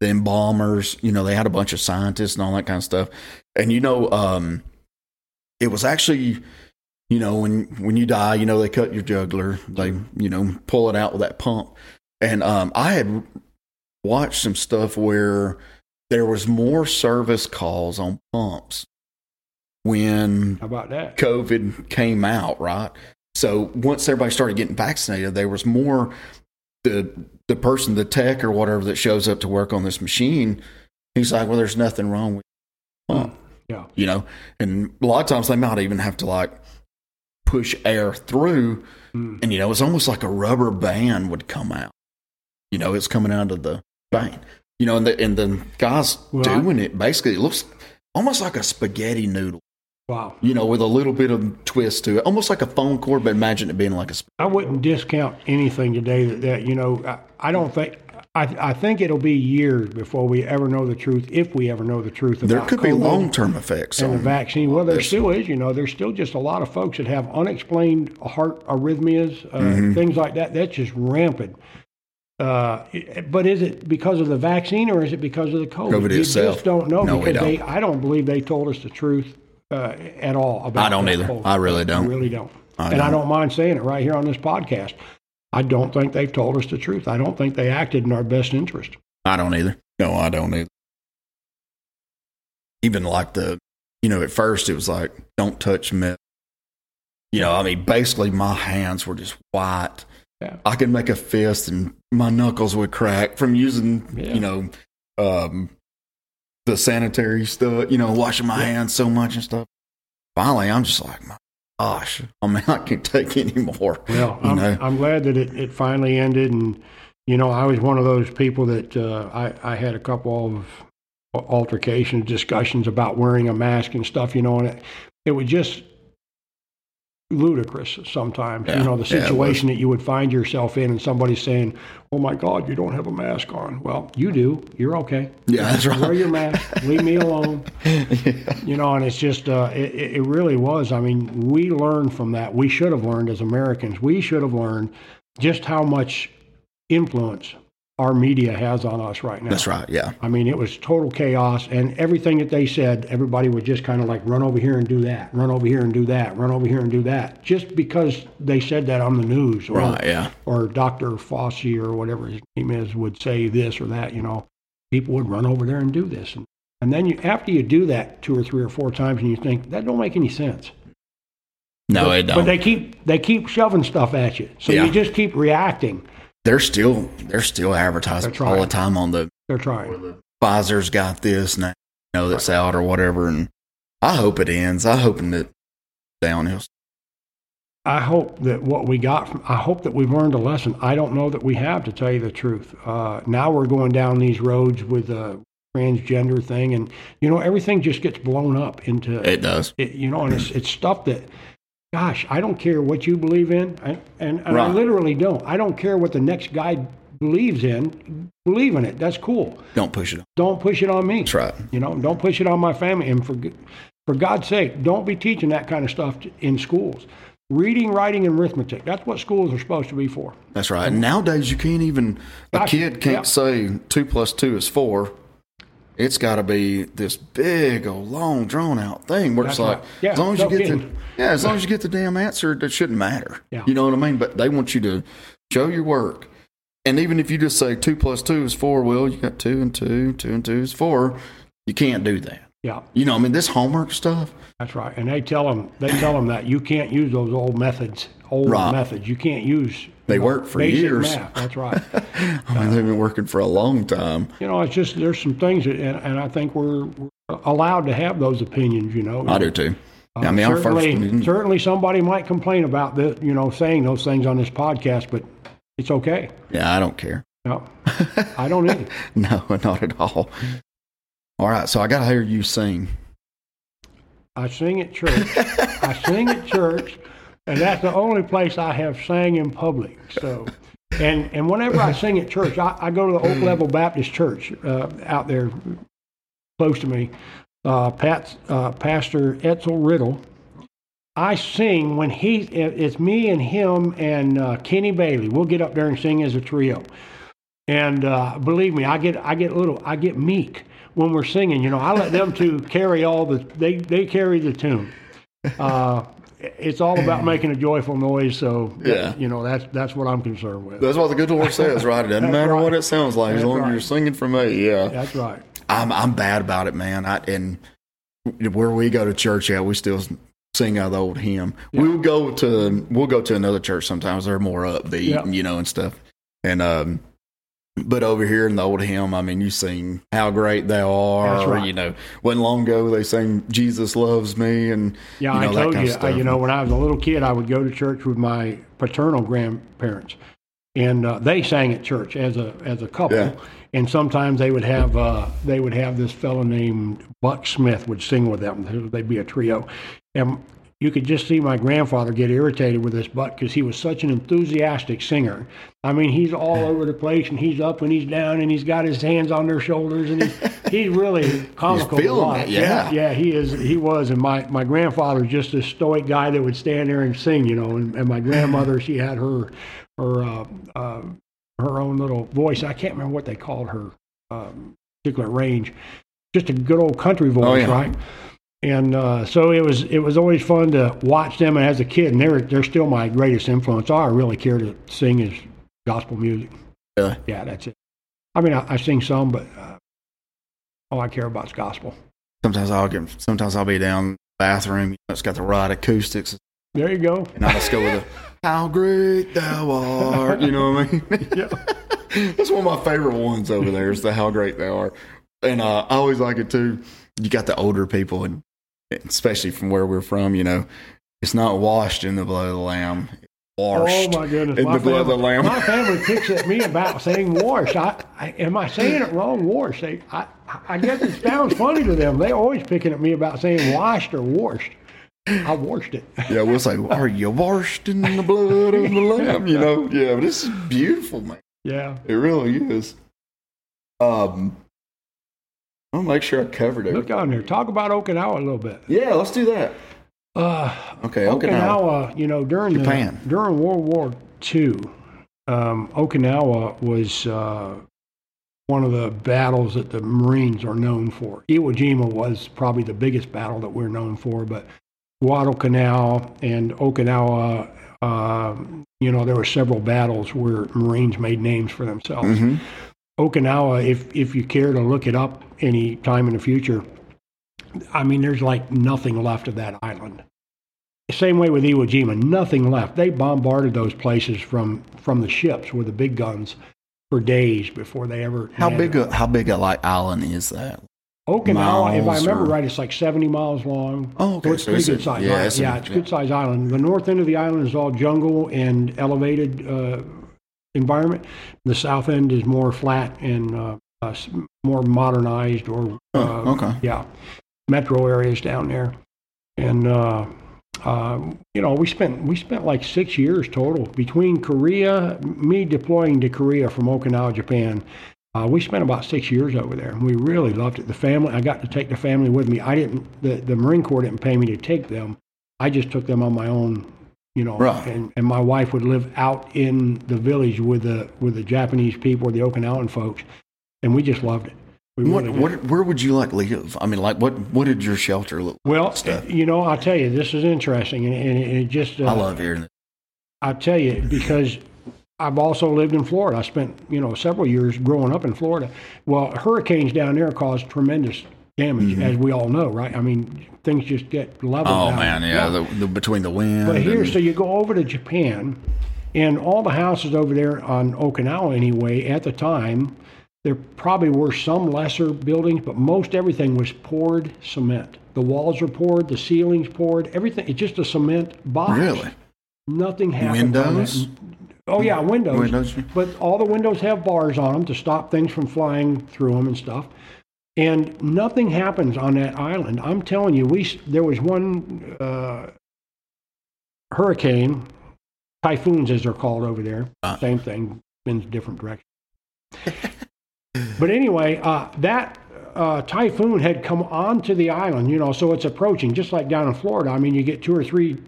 the embalmers. You know, they had a bunch of scientists and all that kind of stuff. And you know, um, it was actually, you know, when when you die, you know, they cut your jugular. They you know pull it out with that pump. And um, I had watched some stuff where there was more service calls on pumps when How about that? COVID came out, right? So once everybody started getting vaccinated, there was more the the person, the tech or whatever that shows up to work on this machine. He's like, well, there's nothing wrong with pump, Yeah. you know. And a lot of times they might even have to like push air through, Mm. and you know, it's almost like a rubber band would come out. You know, it's coming out of the vein. You know, and the and the guys I- doing it basically it looks almost like a spaghetti noodle Wow. you know, with a little bit of twist to it, almost like a phone cord, but imagine it being like a. sp- I wouldn't discount anything today that, that you know, I, I don't think, I, I think it'll be years before we ever know the truth, if we ever know the truth about There could be long term effects and the vaccine. Well, there this. still is, you know, there's still just a lot of folks that have unexplained heart arrhythmias, uh, Mm-hmm. things like that. That's just rampant. Uh, but is it because of the vaccine or is it because of the COVID? COVID you itself. just don't know No, we because they, don't. I don't believe they told us the truth uh, at all about I don't either. whole- I really don't. I really don't. I and I don't. don't mind saying it right here on this podcast. I don't think they've told us the truth. I don't think they acted in our best interest. I don't either. No, I don't either. Even like the, you know, at first it was like, don't touch me. You know, I mean, basically my hands were just white. Yeah. I could make a fist and my knuckles would crack from using, Yeah. you know, um, the sanitary stuff, you know, washing my hands so much and stuff. Finally, I'm just like, my gosh, I mean, [laughs] I can't take any more. Well, you I'm, know, I'm glad that it, it finally ended. And, you know, I was one of those people that uh, I, I had a couple of altercations, discussions about wearing a mask and stuff, you know, and it, it was just ludicrous sometimes, Yeah. you know, the Yeah, situation that you would find yourself in and somebody's saying, oh my God, you don't have a mask on. Well, you do. You're okay. Yeah, that's right. Wear your mask. Leave me alone. [laughs] You know, and it's just, uh, it it really was. I mean, we learned from that. We should have learned as Americans. We should have learned just how much influence our media has on us right now. that's right. Yeah. I mean, it was total chaos, and everything that they said, everybody would just kind of like run over here and do that, run over here and do that, run over here and do that, just because they said that on the news, or, Right. Yeah. or Dr. Fauci or whatever his name is would say this or that. You know, people would run over there and do this, and, and then you, after you do that two or three or four times, and you think that don't make any sense. No, but, it don't. But they keep they keep shoving stuff at you, so Yeah. you just keep reacting. They're still they're still advertising That's all the time on the They're trying. Pfizer's got this now, you know that's out or whatever. And I hope it ends. I hoping that downhill. I hope that what we got from, I hope that we've learned a lesson. I don't know that we have, to tell you the truth. Uh, now we're going down these roads with a transgender thing, and, you know, everything just gets blown up into, It does. it, you know, and it's, it's stuff that, gosh, I don't care what you believe in, and, and, and I literally don't. I don't care what the next guy believes in. Believe in it. That's cool. Don't push it. on. Don't push it on me. That's right. You know, don't push it on my family. And for, for God's sake, don't be teaching that kind of stuff to- in schools. Reading, writing, and arithmetic. That's what schools are supposed to be for. That's right. And nowadays you can't even a kid can't yeah. say two plus two is four. It's got to be this big, old, long, drawn out thing where it's like, right. Yeah, as long as you get the yeah, as long as you get the damn answer, it shouldn't matter. Yeah. You know what I mean? But they want you to show your work, and even if you just say two plus two is four, well, you got two and two, two and two is four. You can't do that. Yeah, You know, I mean, this homework stuff. that's right. And they tell them, they tell them that you can't use those old methods, old Right. methods. You can't use. They you know, work for years. Math. That's right. [laughs] I mean, they've been working for a long time. you know, it's just there's some things, that, and, and I think we're, we're allowed to have those opinions. You know, I do too. Uh, I mean, our first certainly, certainly somebody might complain about the, you know, saying those things on this podcast, but it's okay. Yeah, I don't care. No, [laughs] I don't either. No, not at all. All right, so I got to hear you sing. I sing at church. I sing at church, and that's the only place I have sang in public. So, and and whenever I sing at church, I, I go to the Oak Level Baptist Church uh, out there close to me. Uh, Pat, uh, Pastor Etzel Riddle. I sing when he. It's me and him and uh, Kenny Bailey. We'll get up there and sing as a trio. And uh, believe me, I get I get little I get meek when we're singing. You know, I let them two carry all the they they carry the tune. Uh, it's all about [clears throat] making a joyful noise. So Yeah. you know that's that's what I'm concerned with. That's what the good Lord says, right? It [laughs] doesn't matter right. what it sounds like, as That's long as you're singing for me. Yeah, That's right. I'm I'm bad about it, man. I and where we go to church at, we still sing out the old hymn. We'll go to we'll go to another church sometimes. They're more upbeat, Yeah. you know, and stuff. And um, but over here in the old hymn, I mean, you sing "How Great Thou Art." That's right. You know, wasn't long ago they sang "Jesus Loves Me," and Yeah, you know, I told you. I, you know, when I was a little kid, I would go to church with my paternal grandparents, and uh, they sang at church as a as a couple. Yeah. And sometimes they would have uh, they would have this fellow named Buck Smith would sing with them. They'd be a trio, and you could just see my grandfather get irritated with this Buck because he was such an enthusiastic singer. I mean, he's all [laughs] over the place, and he's up and he's down, and he's got his hands on their shoulders, and he's, he's really [laughs] comical. to feeling it, yeah. yeah, he is. He was, and my my grandfather just a stoic guy that would stand there and sing, you know. And, and my grandmother, she had her her uh, uh, her own little voice. I can't remember what they called her um, particular range. Just a good old country voice, Oh, yeah. right? And uh, so it was it was always fun to watch them. As a kid, and they're they're still my greatest influence. All I really care to sing is gospel music. Really? Yeah, that's it. I mean, I, I sing some, but uh, all I care about is gospel. Sometimes I'll get. Sometimes I'll be down in the bathroom. It's got the right acoustics, There you go. and I'll just go with a "How great thou art." You know what I mean? [laughs] Yeah. That's one of my favorite ones over there. Is the "How great thou art," and uh, I always like it too. You got the older people, and especially from where we're from, you know, it's not washed in the blood of the lamb. Washed Oh my goodness! in my the blood of the lamb. My family picks at me about saying "wash." I, I am I saying it wrong? Wash. They, I, I guess it sounds funny to them. They always picking at me about saying washed or washed. I washed it. Yeah, we'll say, [laughs] "Are you washed in the blood of the lamb?" You know, yeah. But this is beautiful, man. Yeah. It really is. Um, I'll make sure I covered it. Look on there. Talk about Okinawa a little bit. Yeah, let's do that. Uh, Okay, Okinawa. Okinawa, you know, during Japan. the during World War II, um, Okinawa was uh, one of the battles that the Marines are known for. Iwo Jima was probably the biggest battle that we're known for, but Guadalcanal and Okinawa, uh, you know, there were several battles where Marines made names for themselves. hmm Okinawa, if if you care to look it up any time in the future, I mean, there's like nothing left of that island. Same way with Iwo Jima, nothing left. They bombarded those places from from the ships with the big guns for days before they ever. How landed. big a how big a like island is that? Okinawa, if I remember or- right, it's like 70 miles long. Oh, okay. So it's So pretty a- good size. yeah, island. it's a- yeah, it's a yeah. good size island. The north end of the island is all jungle and elevated uh, environment. The south end is more flat and uh, uh, more modernized or uh, Oh, okay. yeah, metro areas down there. And uh, uh, you know, we spent we spent like six years total between Korea, me deploying to Korea from Okinawa, Japan. Uh, we spent about six years over there, and we really loved it. The family, I got to take the family with me. I didn't. The, the Marine Corps didn't pay me to take them. I just took them on my own. You know, Right. and, and my wife would live out in the village with the with the Japanese people or the Okinawan folks, and we just loved it. We What, really what where would you like live? I mean, like what what did your shelter look? Like? Well, stuff. you know, I'll tell you, this is interesting, and, and it just uh, I love hearing it. I'll tell you because I've also lived in Florida. I spent you know several years growing up in Florida. Well, hurricanes down there caused tremendous damage, mm-hmm. as we all know, right? I mean, things just get leveled. Oh out. man, yeah, The, the, between the wind. But here, and- so you go over to Japan, and all the houses over there on Okinawa, anyway, at the time, there probably were some lesser buildings, but most everything was poured cement. The walls were poured, the ceilings poured, everything. It's just a cement box. really Nothing happens. on windows. Oh yeah, windows. Windows. But all the windows have bars on them to stop things from flying through them and stuff. And nothing happens on that island. I'm telling you, we there was one uh, hurricane, typhoons as they're called over there. Ah. Same thing, spins different directions. [laughs] but anyway, uh, that uh, typhoon had come onto the island, you know, so it's approaching, just like down in Florida. I mean, you get two or three,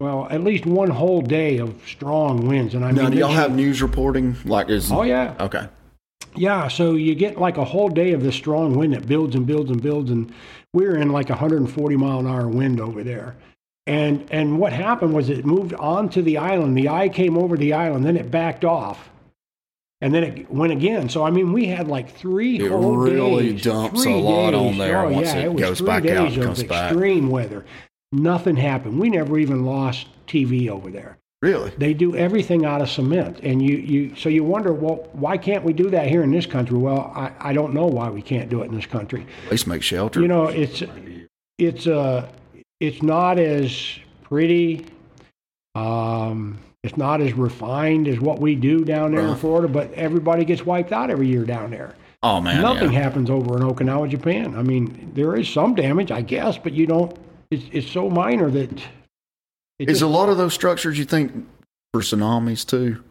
well, at least one whole day of strong winds. And I Now, mean, do y'all have news reporting? Like, is Oh yeah, okay. Yeah. So you get like a whole day of this strong wind that builds and builds and builds, and we're in like 140 mile an hour wind over there. And and what happened was it moved onto the island. The eye came over the island, then it backed off, and then it went again. So I mean, we had like three It whole really days, dumps a lot on there Oh once yeah, it was goes back out days and of comes back. extreme weather. Nothing happened. We never even lost TV over there. Really? They do everything out of cement, and you, you so you wonder, well, why can't we do that here in this country? Well, I, I don't know why we can't do it in this country. At least make shelter. You know, it's it's uh it's not as pretty, um, it's not as refined as what we do down there in Florida, but everybody gets wiped out every year down there. oh man, Nothing yeah. happens over in Okinawa, Japan. I mean, there is some damage, I guess, but you don't. It's it's so minor that. It Is just- a lot of those structures you think for tsunamis too?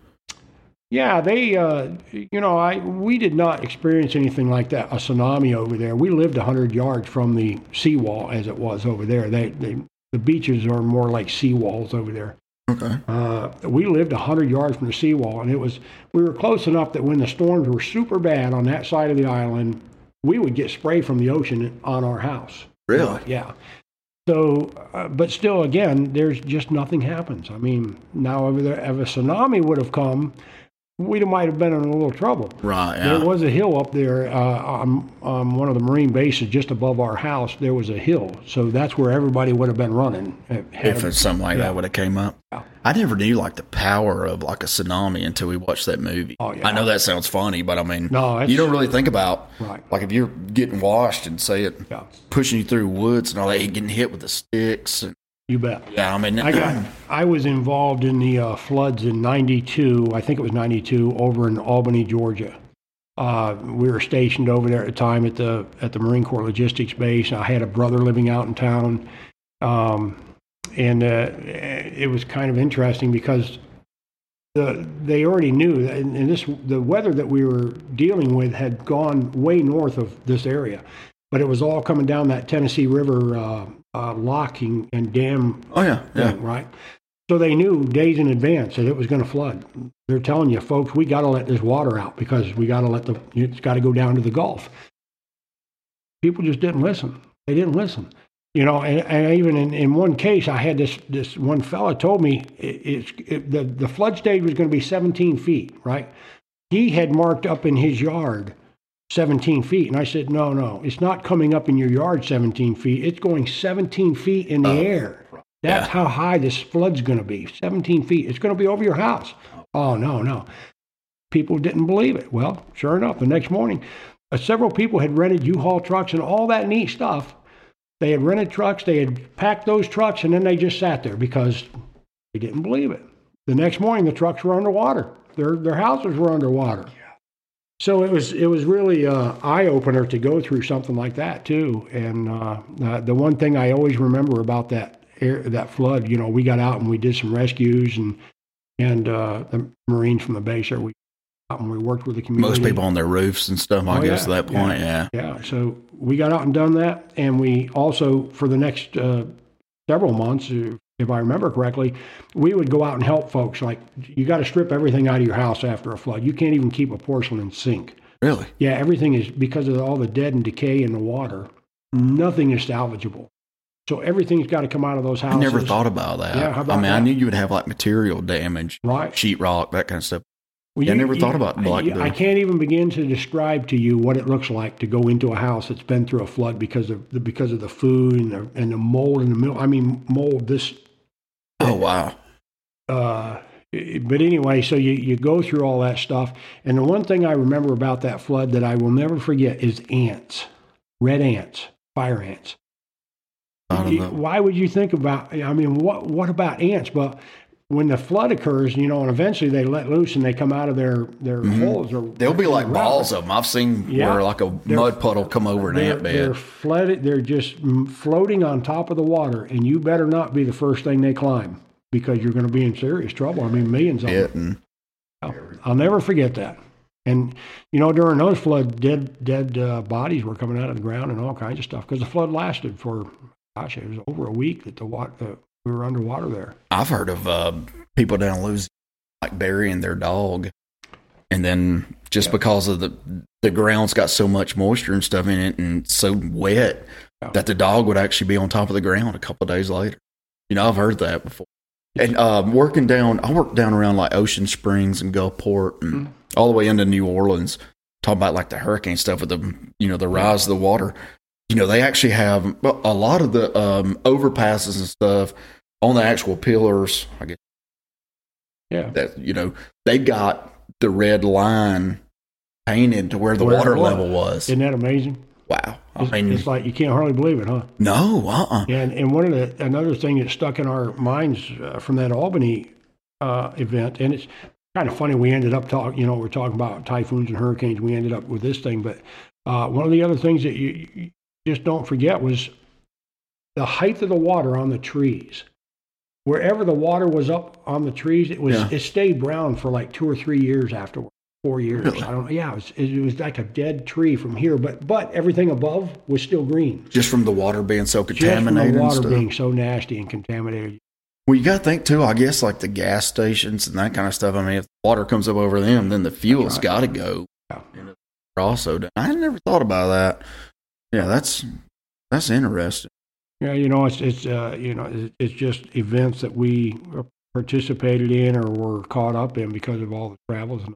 Yeah, they, uh, you know, I we did not experience anything like that, a tsunami over there. We lived 100 yards from the seawall as it was over there. They, they, the beaches are more like seawalls over there. Okay. Uh, we lived 100 yards from the seawall, and it was, we were close enough that when the storms were super bad on that side of the island, we would get spray from the ocean on our house. Really? Yeah. So, uh, but still, again, there's just nothing happens. I mean, now if, there, if a tsunami would have come, we might have been in a little trouble. Right. Yeah. There was a hill up there uh, on, on one of the marine bases just above our house. There was a hill, so that's where everybody would have been running. Had if a- something like Yeah. that would have came up. I never knew like the power of like a tsunami until we watched that movie. Oh, yeah. I know that sounds funny, but I mean, No, you don't really think about Right. like if you're getting washed and say it Yeah. pushing you through woods and all that, getting hit with the sticks. And, you bet. yeah, I mean, I got. I was involved in the uh, floods in '92. I think it was '92 over in Albany, Georgia. Uh, we were stationed over there at the time at the at the Marine Corps Logistics Base. I had a brother living out in town, um, and uh, it was kind of interesting because the they already knew, that, and, and this the weather that we were dealing with had gone way north of this area, but it was all coming down that Tennessee River uh, uh, locking and dam oh yeah, yeah. thing, right? So they knew days in advance that it was going to flood. They're telling you, folks, we got to let this water out because we got to let the it's got to go down to the Gulf. People just didn't listen. They didn't listen. You know, and, and even in, in one case, I had this this one fella told me it, it's it, the the flood stage was going to be 17 feet, right? He had marked up in his yard 17 feet, and I said, no, no, it's not coming up in your yard 17 feet. It's going 17 feet in the air. That's Yeah. how high this flood's going to be 17 feet. It's going to be over your house. Oh, no, no. People didn't believe it. Well, sure enough, the next morning, uh, several people had rented U Haul trucks and all that neat stuff. They had rented trucks, they had packed those trucks, and then they just sat there because they didn't believe it. The next morning, the trucks were underwater. Their, their houses were underwater. So it was it was really uh, eye opener to go through something like that too. And uh, uh, the one thing I always remember about that air, that flood, you know, we got out and we did some rescues and and uh, the Marines from the base there, we and we worked with the community. Most people on their roofs and stuff. I Oh, guess yeah, at that point, yeah. Yeah, so we got out and done that, and we also for the next uh, several months, if I remember correctly, we would go out and help folks. Like you got to strip everything out of your house after a flood. You can't even keep a porcelain sink. Really, Yeah, everything is because of all the dead and decay in the water. Nothing is salvageable. So everything's got to come out of those I houses. never thought about that. Yeah, how I about mean, I knew you would have like material damage, right. sheetrock, that kind of stuff. Well, Yeah, I never thought about like I, the- I can't even begin to describe to you what it looks like to go into a house that's been through a flood because of the because of the food and the and the mold in the middle. I mean, mold. This Oh wow, uh, but anyway, so you, you go through all that stuff. And the one thing I remember about that flood that I will never forget is ants, red ants, fire ants. I don't You- know. Why would you think about, I mean, what, what about ants? But when the flood occurs, you know, and eventually they let loose and they come out of their, their holes. Or They'll be like around. balls of them. I've seen Yeah. where like a They're- mud puddle come over an They're, they're flooded. They're just mm, floating on top of the water, and you better not be the first thing they climb because you're going to be in serious trouble. I mean, millions of them. It and I'll, I'll never forget that. And you know, during those floods, dead dead uh, bodies were coming out of the ground and all kinds of stuff because the flood lasted for, gosh, it was over a week that the water the, we were underwater there. I've heard of uh, people down in Louisiana like burying their dog, and then just because of the the ground's got so much moisture and stuff in it, and so wet Yeah. that the dog would actually be on top of the ground a couple of days later. You know, I've heard that before. And um, working down, I worked down around like Ocean Springs and Gulfport, and Mm-hmm. all the way into New Orleans. Talking about like the hurricane stuff with the you know the rise of the water. You know, they actually have a lot of the um, overpasses and stuff on the actual pillars. I guess Yeah, that you know they got the red line painted to where the Where water level was. isn't that amazing? Wow, I It's, mean, it's like you can't hardly believe it, huh? no, uh, uh Yeah, and, and one of the another thing that stuck in our minds uh, from that Albany uh, event, and it's kind of funny. We ended up talking, you know, we're talking about typhoons and hurricanes. We ended up with this thing, but uh, one of the other things that you, you just don't forget was the height of the water on the trees. Wherever the water was up on the trees, it was Yeah. it stayed brown for like two or three years afterward. Four years, Really? I don't know. Yeah, it was, it was like a dead tree from here, but but everything above was still green just from the water being so contaminated. just from the water being so nasty and contaminated. Well, you got to think too. I guess like the gas stations and that kind of stuff. I mean, if water comes up over them, then the fuel's right. got to go. Yeah. Also, I never thought about that. Yeah, that's That's interesting. Yeah, you know, it's it's uh, you know, it's- it's just events that we participated in or were caught up in because of all the travels. And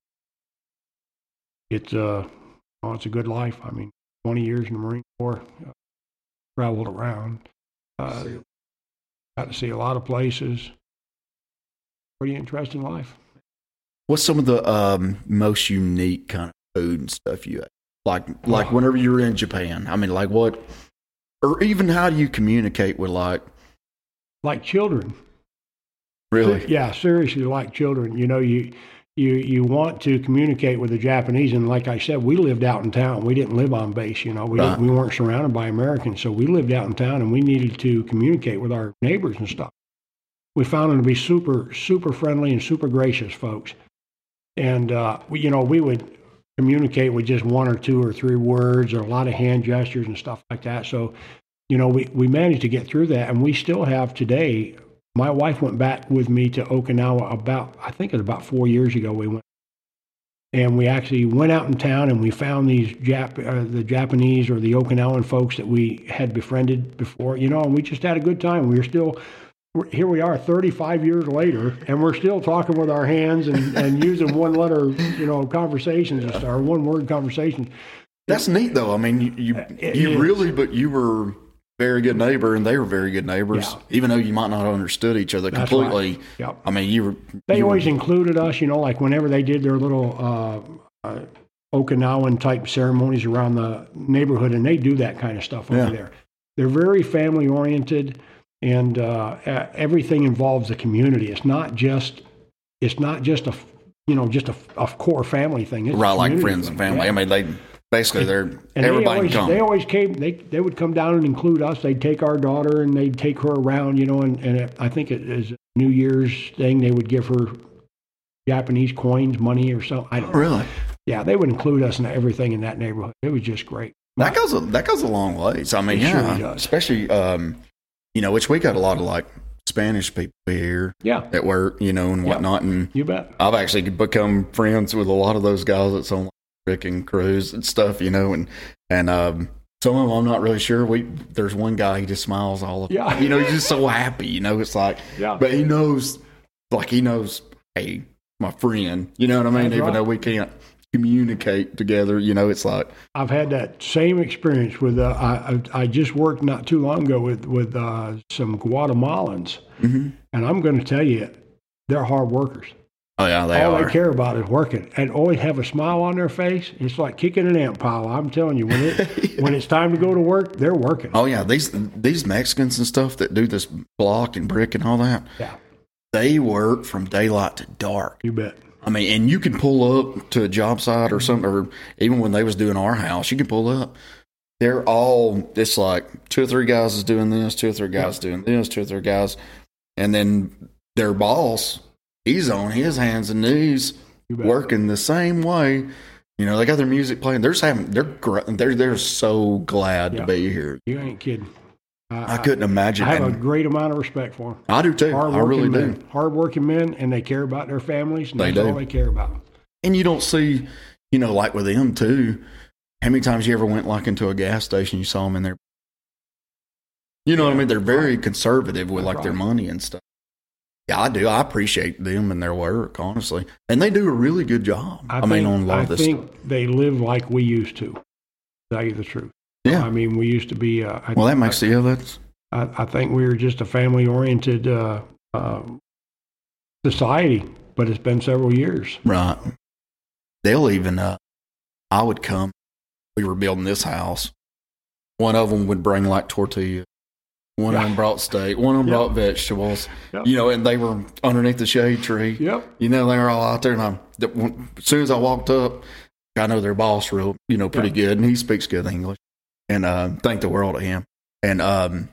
it's uh, it's a good life. I mean, 20 years in the Marine Corps, uh, traveled around, uh, got to see a lot of places. Pretty interesting life. What's some of the um, most unique kind of food and stuff you ate? Like, like Oh. whenever you were in Japan. I mean, like what, or even how do you communicate with like Like children. really? Yeah, seriously, like children. You know, you you you want to communicate with the Japanese, and like I said, we lived out in town. We didn't live on base. You know, we Right. we weren't surrounded by Americans, so we lived out in town, and we needed to communicate with our neighbors and stuff. We found them to be super super friendly and super gracious folks, and uh, we, you know, we would communicate with just one or two or three words or a lot of hand gestures and stuff like that. So, you know, we, we managed to get through that, and we still have today. My wife went back with me to Okinawa about, I think it was about four years ago. We went, and we actually went out in town and we found these Jap, uh, the Japanese or the Okinawan folks that we had befriended before, you know, and we just had a good time. We were still, here we are 35 years later, and we're still talking with our hands and, and [laughs] using one letter, you know, conversations stuff, or one word conversations. That's neat though. I mean, you you, It you is. really, but you were very good neighbor, and they were very good neighbors. Yeah. Even though you might not have understood each other That's completely. right. Yep. I mean, you were. They you were- always included us, you know, like whenever they did their little uh, uh, Okinawan type ceremonies around the neighborhood, and they do that kind of stuff over Yeah. there. They're very family oriented, and uh, everything involves the community. It's not just it's not just a you know just a, a core family thing. It's right like friends and family. Yeah. I mean, they basically they're And they everybody always, come. they always came. They they would come down and include us. They'd take our daughter and they'd take her around, you know. And, and it, I think it is New Year's thing. They would give her Japanese coins, money, or something. I don't know. really, Yeah, they would include us in everything in that neighborhood. It was just great. that goes a, that goes a long ways. I mean, It yeah, does. especially um, you know, which we got a lot of like Spanish people here Yeah, at work, you know, and whatnot, and you bet. I've actually become friends with a lot of those guys that's on Rick and Cruise and stuff, you know, and and um, some of them I'm not really sure. We there's one guy he just smiles all of Yeah. you know, he's just so happy, you know. It's like, Yeah. but he knows, like he knows, hey, my friend, you know what I mean. That's Even right. though we can't communicate together, you know, it's like, I've had that same experience with. Uh, I I just worked not too long ago with with uh, some Guatemalans, Mhm. and I'm going to tell you, they're hard workers. oh yeah, they All are. they care about is working, and always have a smile on their face. It's like kicking an ant pile. I'm telling you, when it [laughs] when it's time to go to work, they're working. Oh yeah, these these Mexicans and stuff that do this block and brick and all that, Yeah, they work from daylight to dark. you bet. I mean, and you can pull up to a job site or mm-hmm. something, or even when they was doing our house, you can pull up. They're all it's like two or three guys is doing this, two or three guys mm-hmm. doing this, two or three guys, and then their boss, he's on his hands and knees working the same way. You know, they got their music playing. They're just having they're they're they're so glad Yeah. to be here. You ain't kidding. I couldn't imagine. I have a great amount of respect for them. I do too. I really men, do. hardworking men, and they care about their families. And They that's do. all they care about. And you don't see, you know, like with them too. How many times you ever went like into a gas station, you saw them in there? You know what I mean? They're very conservative with like their money and stuff. Yeah, I do. I appreciate them and their work, honestly, and they do a really good job. I, mean, think, on a lot I of this think stuff. they live like we used to. to Tell you the truth. Yeah. I mean, we used to be. Uh, I, Well, that makes the that's I, I think we were just a family-oriented uh, uh, society, but it's been several years. right. They'll even. uh I would come. We were building this house. One of them would bring like tortillas. One of them brought steak. One of them Yep. brought vegetables. Yep. You know, and they were underneath the shade tree. Yep. You know, they were all out there, and I, when- as soon as I walked up, I know their boss real, you know, pretty good, and he speaks good English, and uh, thank the world of him. And um,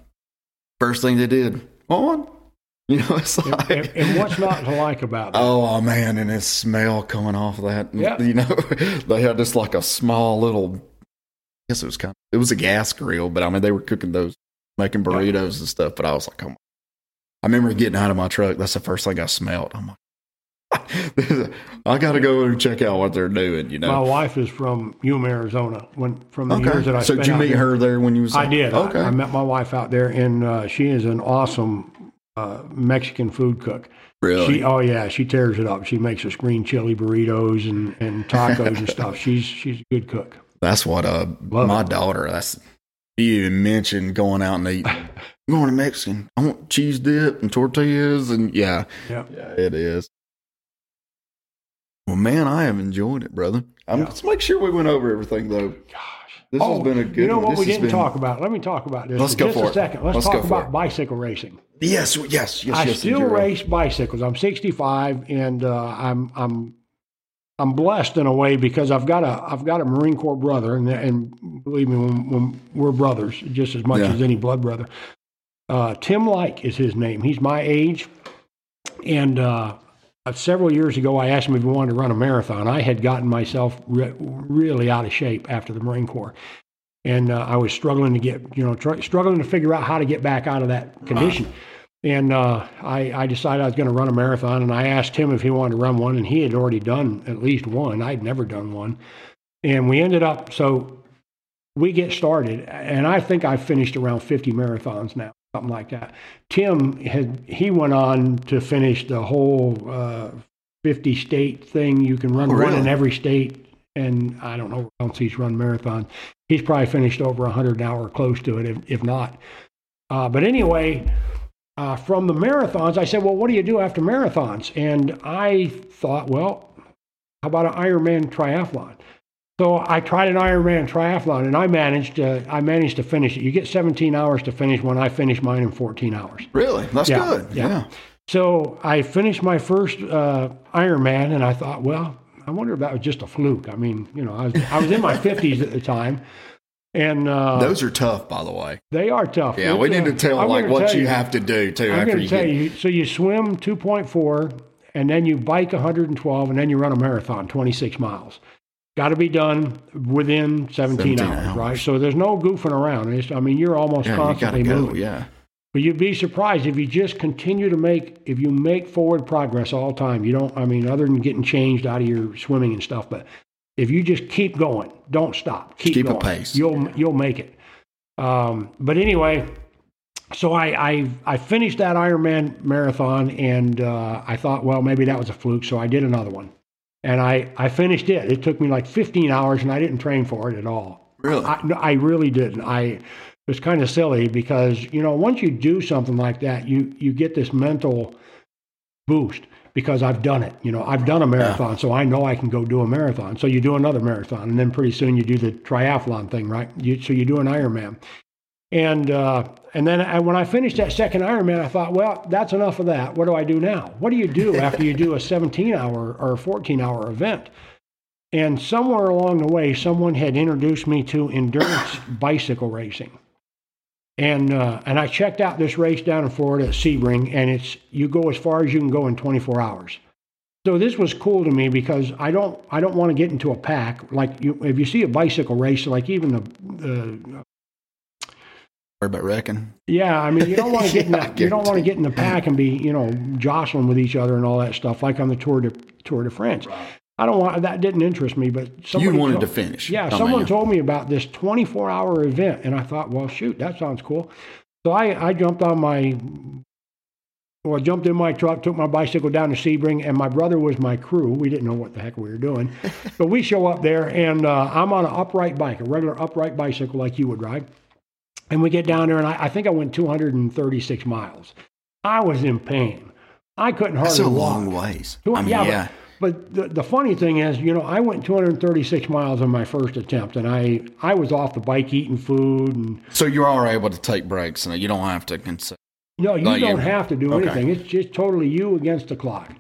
first thing they did, on, [laughs] you know, it's And, like, and, and what's not to like about that? oh man, and this smell coming off of that, Yeah. you know, [laughs] they had just like a small little, I guess it was kind of, it was a gas grill, but I mean, they were cooking those, making burritos and stuff. But I was like. I remember getting out of my truck. That's the first thing I smelled. I'm like, I got to go and check out what they're doing. You know, My wife is from Yuma, Arizona. When from the years that I so spent did you meet there. her there when you was? I did. I- Okay. I, met my wife out there, and uh, she is an awesome uh, Mexican food cook. really? She, oh yeah, she tears it up. She makes us green chili burritos and, and tacos and stuff. [laughs] She's she's a good cook. That's what uh Love my it. daughter. That's you even mentioned going out and eating. [laughs] Going to Mexican. I want cheese dip and tortillas and yeah, Yeah. yeah, it is. Well, man, I have enjoyed it, brother. Um, Yeah. Let's make sure we went over everything though. Gosh, This has been a good. Oh, You know what we didn't been- talk about? Let me talk about this Let's for go just for a it. second. Let's, Let's talk about it. bicycle racing. Yes, yes, yes, I yes. still you're right. race bicycles. I'm 65, and uh, I'm I'm I'm blessed in a way because I've got a I've got a Marine Corps brother, and and believe me, when, when we're brothers just as much Yeah. as any blood brother. Uh, Tim Like is his name. He's my age, and uh, several years ago, I asked him if he wanted to run a marathon. I had gotten myself re- really out of shape after the Marine Corps, and uh, I was struggling to get you know tr- struggling to figure out how to get back out of that condition. And uh, I, I decided I was going to run a marathon, and I asked him if he wanted to run one, and he had already done at least one. I'd never done one, and we ended up so we get started, and I think I've finished around 50 marathons now, something like that. Tim had he went on to finish the whole uh, 50 state thing. You can run Oh, one in every state, and I don't know else he's run marathon. He's probably finished over 100 an hour, close to it, if, if not. Uh, but anyway, uh, from the marathons, I said, "Well, what do you do after marathons?" And I thought, "Well, how about an Ironman triathlon?" So I tried an Ironman triathlon, and I managed. To, I managed to finish it. You get 17 hours to finish. When I finished mine in 14 hours. Really, that's Yeah, good. yeah. Yeah. So I finished my first uh, Ironman, and I thought, well, I wonder if that was just a fluke. I mean, you know, I was I was in my 50s at the time, and uh, Those are tough, by the way. they are tough. Yeah, It's, we need uh, to tell I'm like what tell you have to do too I'm after going you to tell get. you. So you swim 2.4, and then you bike 112, and then you run a marathon, 26 miles. Got to be done within 17, 17 hours, hours. right? So there's no goofing around. It's, I mean, you're almost Yeah, you constantly go. moving. Yeah. But you'd be surprised if you just continue to make, if you make forward progress all the time. You don't, I mean, other than getting changed out of your swimming and stuff, but if you just keep going, don't stop, keep, Keep a pace. you'll you'll make it. Um, but anyway, so I, I I finished that Ironman marathon, and uh, I thought, well, maybe that was a fluke, so I did another one, and I I finished it. It took me like 15 hours, and I didn't train for it at all. Really? I, I really didn't. I it was kind of silly because you know once you do something like that, you you get this mental boost because I've done it. You know, I've done a marathon, so I know I can go do a marathon. So you do another marathon, and then pretty soon you do the triathlon thing, right? You, so you do an Ironman, and uh, and then I, when I finished that second Ironman, I thought, well, that's enough of that. What do I do now? What do you do [laughs] after you do a 17 hour or 14 hour event? And somewhere along the way, someone had introduced me to endurance [coughs] bicycle racing. And uh, and I checked out this race down in Florida at Sebring, and it's you go as far as you can go in 24 hours. So this was cool to me because I don't I don't want to get into a pack like you if you see a bicycle race like even the, the About wrecking. yeah I mean you don't want to [laughs] get in the, you don't want to get in the pack and be you know jostling with each other and all that stuff like on the Tour de Tour de France. I don't want that didn't interest me, but You wanted told- to finish. yeah, Oh, someone man. told me about this 24 hour event, and I thought, well, shoot, that sounds cool. So I, I jumped on my, well, I jumped in my truck, took my bicycle down to Sebring, and my brother was my crew. We didn't know what the heck we were doing. [laughs] but we show up there, and uh, I'm on an upright bike, a regular upright bicycle like you would ride. And we get down there, and I, I think I went 236 miles. I was in pain. I couldn't hardly That's a walk. long ways. I mean, yeah, yeah. But, but the, the funny thing is, you know, I went 236 miles on my first attempt, and I, I was off the bike eating food, and So you are able to take breaks, and you don't have to consider. no, you you- don't have to do okay. anything. It's just totally you against the clock.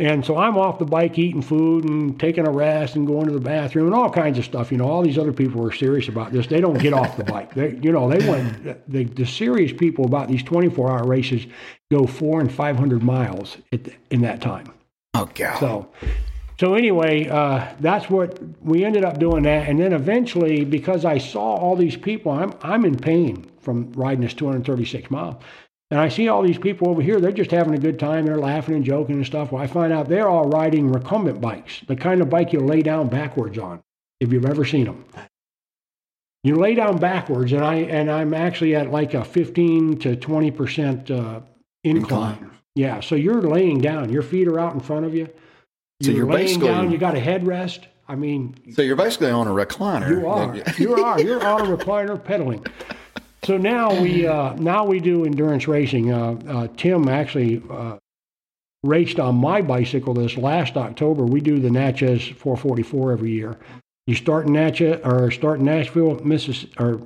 And so I'm off the bike eating food and taking a rest and going to the bathroom and all kinds of stuff. You know, all these other people are serious about this. They don't get off the bike. They, you know, they went. The, the serious people about these 24-hour races go four and 500 miles at in that time. Oh God. So, so anyway, uh, that's what we ended up doing that, and then eventually, because I saw all these people, I'm I'm in pain from riding this 236 miles. And I see all these people over here, they're just having a good time. They're laughing and joking and stuff. Well, I find out they're all riding recumbent bikes, the kind of bike you lay down backwards on, if you've ever seen them. You lay down backwards, and, I, and I'm actually at like a 15 to 20% uh, incline. Incline. Yeah, so you're laying down. Your feet are out in front of you. So you're laying basically- down. You got a headrest. I mean, So you're basically on a recliner. you are. You are. [laughs] You're on a recliner pedaling. So now we [clears throat] uh, now we do endurance racing. Uh, uh, Tim actually uh, raced on my bicycle this last October. We do the Natchez 444 every year. You start in Natchez or start in Nashville, Missis or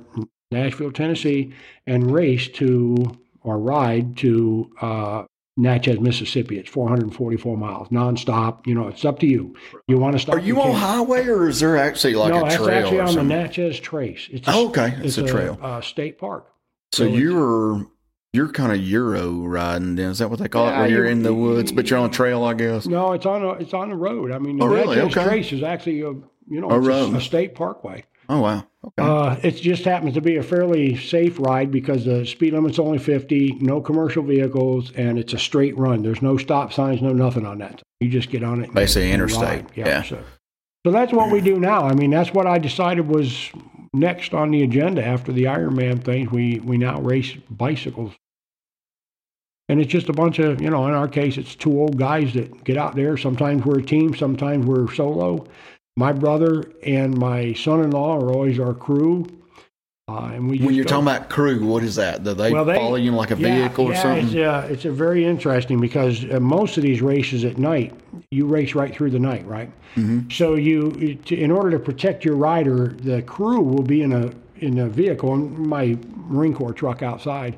Nashville, Tennessee, and race to or ride to uh, Natchez, Mississippi. It's 444 miles nonstop. You know, it's up to you. You want to stop? Are you can. on highway or is there actually like no, a trail actually or on the? Natchez Trace. It's a, Oh, okay. It's a trail. uh, state park. so so you're you're kind of Euro riding then. Is that what they call it? Yeah, Where you're you- in the woods, but you're on a trail, I guess. No, it's on a, it's on the road. I mean, the Oh, really? Natchez Okay. Trace is actually a you know A it's a, a state parkway. Oh wow. Okay. Uh, it just happens to be a fairly safe ride because the speed limit's only 50, no commercial vehicles, and it's a straight run. There's no stop signs, no nothing on that. You just get on it. Basically interstate, ride. yeah. So, so that's what we do now. I mean, that's what I decided was next on the agenda after the Ironman thing. We we now race bicycles. And it's just a bunch of, you know, in our case, it's two old guys that get out there. Sometimes we're a team, sometimes we're solo. My brother and my son-in-law are always our crew. Uh, and we when you're talking about crew, what is that? Do they Well, they- follow you in like a yeah, vehicle or yeah, something? It's, uh, it's a very interesting because uh, most of these races at night, you race right through the night, right? Mm-hmm. So you, to, in order to protect your rider, the crew will be in a in a vehicle, in my Marine Corps truck outside.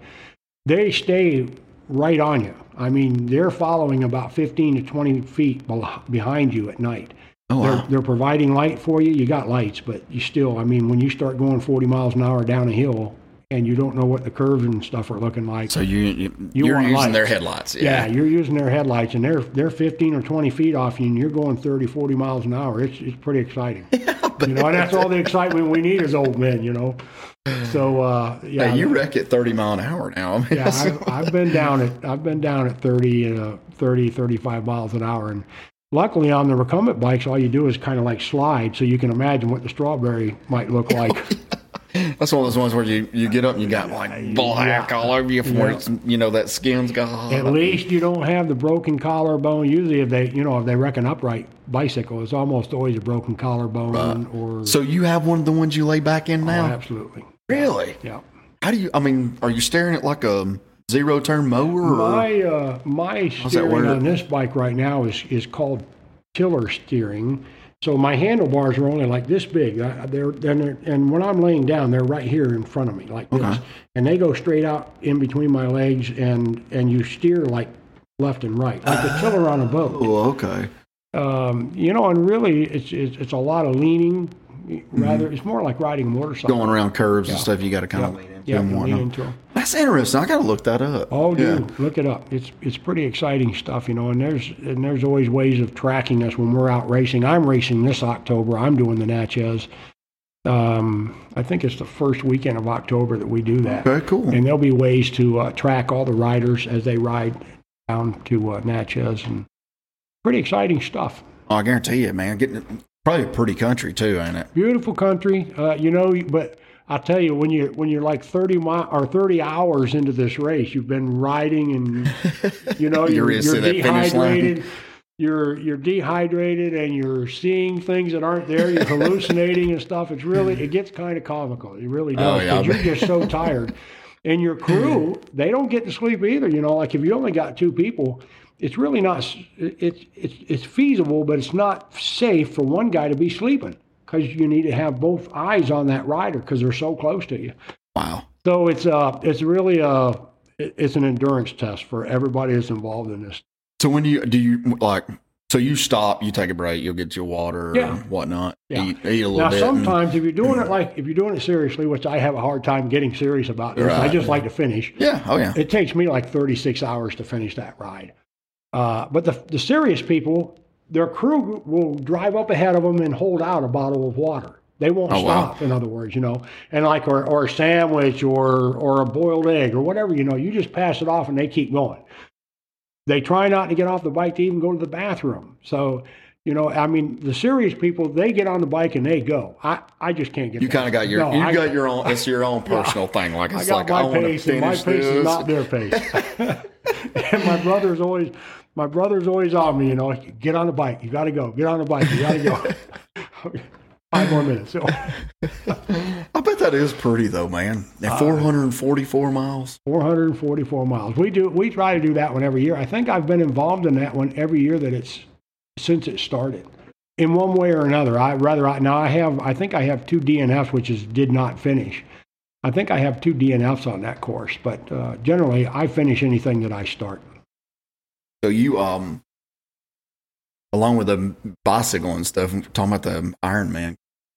They stay right on you. I mean, they're following about 15 to 20 feet behind you at night. Oh They're, wow. they're providing light for you. You got lights, but you still, I mean, when you start going 40 miles an hour down a hill and you don't know what the curves and stuff are looking like, So you, you want using lights. their headlights. yeah, Yeah. you're using their headlights and they're they're 15 or 20 feet off you and you're going 30, 40 miles an hour. It's it's pretty exciting. [laughs] you know, and that's all the excitement we need as old men, you know. So uh yeah. Hey, you wreck at 30 mile an hour now. I mean, yeah, [laughs] I've, I've been down at I've been down at 30 uh 30 35 miles an hour and luckily on the recumbent bikes all you do is kind of like slide so you can imagine what the strawberry might look [laughs] like. That's one of those ones where you, you get up and you got like black all over you for Yeah. it's, you know that skin's gone. At least you don't have the broken collarbone. Usually, if they, you know, if they wreck an upright bicycle, it's almost always a broken collarbone or. So you have one of the ones you lay back in Oh, now? absolutely. Really? Yeah. How do you? I mean, are you staring at like a zero turn mower? Or? My uh, my steering on this bike right now is is called tiller steering. So my handlebars are only like this big. I, they're, and they're and when I'm laying down, they're right here in front of me like this, and they go straight out in between my legs, and and you steer like left and right, like a [sighs] tiller on a boat. oh, okay. um, you know, and really, it's, it's it's a lot of leaning. Rather, it's more like riding a motorcycle. Going around curves and stuff, you got to kind of lean into yeah, and whatnot. into 'em. That's interesting. I got to look that up. Oh, yeah. dude, look it up. It's it's pretty exciting stuff, you know. And there's and there's always ways of tracking us when we're out racing. I'm racing this October. I'm doing the Natchez. Um, I think it's the first weekend of October that we do that. Okay, cool. And there'll be ways to uh, track all the riders as they ride down to uh, Natchez, and pretty exciting stuff. Oh, I guarantee you, man. Getting probably a pretty country too, ain't it? beautiful country uh, you know but i tell you when you when you're like 30 mile or 30 hours into this race you've been riding and [laughs] you know You're you're, you're see that finish line. dehydrated. You're you're dehydrated and you're seeing things that aren't there. You're hallucinating and stuff. It's really it gets kind of comical. It really Oh, does yeah, you're just so tired. And your crew they don't get to sleep either you know like if you only got two people it's really not it's it's it's feasible but it's not safe for one guy to be sleeping because you need to have both eyes on that rider because they're so close to you Wow. so it's uh it's really a it's an endurance test for everybody that's involved in this So when do you do you like? So you stop, you take a break, you'll get your water Yeah. or whatnot. Yeah. Eat, eat a little now bit. and- sometimes if you're doing it [clears throat] like if you're doing it seriously which i have a hard time getting serious about this i Right. just like to finish yeah. Oh yeah. It takes me like 36 hours to finish that ride. Uh, but the, the serious people, their crew will drive up ahead of them and hold out a bottle of water. They won't Oh, wow. stop. In other words, you know, and like or or a sandwich or or a boiled egg or whatever, you know, you just pass it off and they keep going. They try not to get off the bike to even go to the bathroom. So. You know, I mean, the serious people, they get on the bike and they go. I, I just can't get You kind of got your No, you I- got your own. [laughs] It's your own personal thing. Like I it's got like my I want to pace, and my pace this. is not their pace. [laughs] [laughs] and my brother's always, my brother's always on me. You know, get on the bike. You got to go. Get on the bike. You got to go. [laughs] Five more minutes. So, [laughs] I bet that is pretty though, man. Uh, At 444 miles. 444 miles. We do. We try to do that one every year. I think I've been involved in that one every year that it's since it started, in one way or another. I rather I, now I have. I think I have two DNFs, which is did not finish. I think I have two DNFs on that course, but uh, generally I finish anything that I start. So you um, along with the bicycle and stuff, talking about the Iron Man.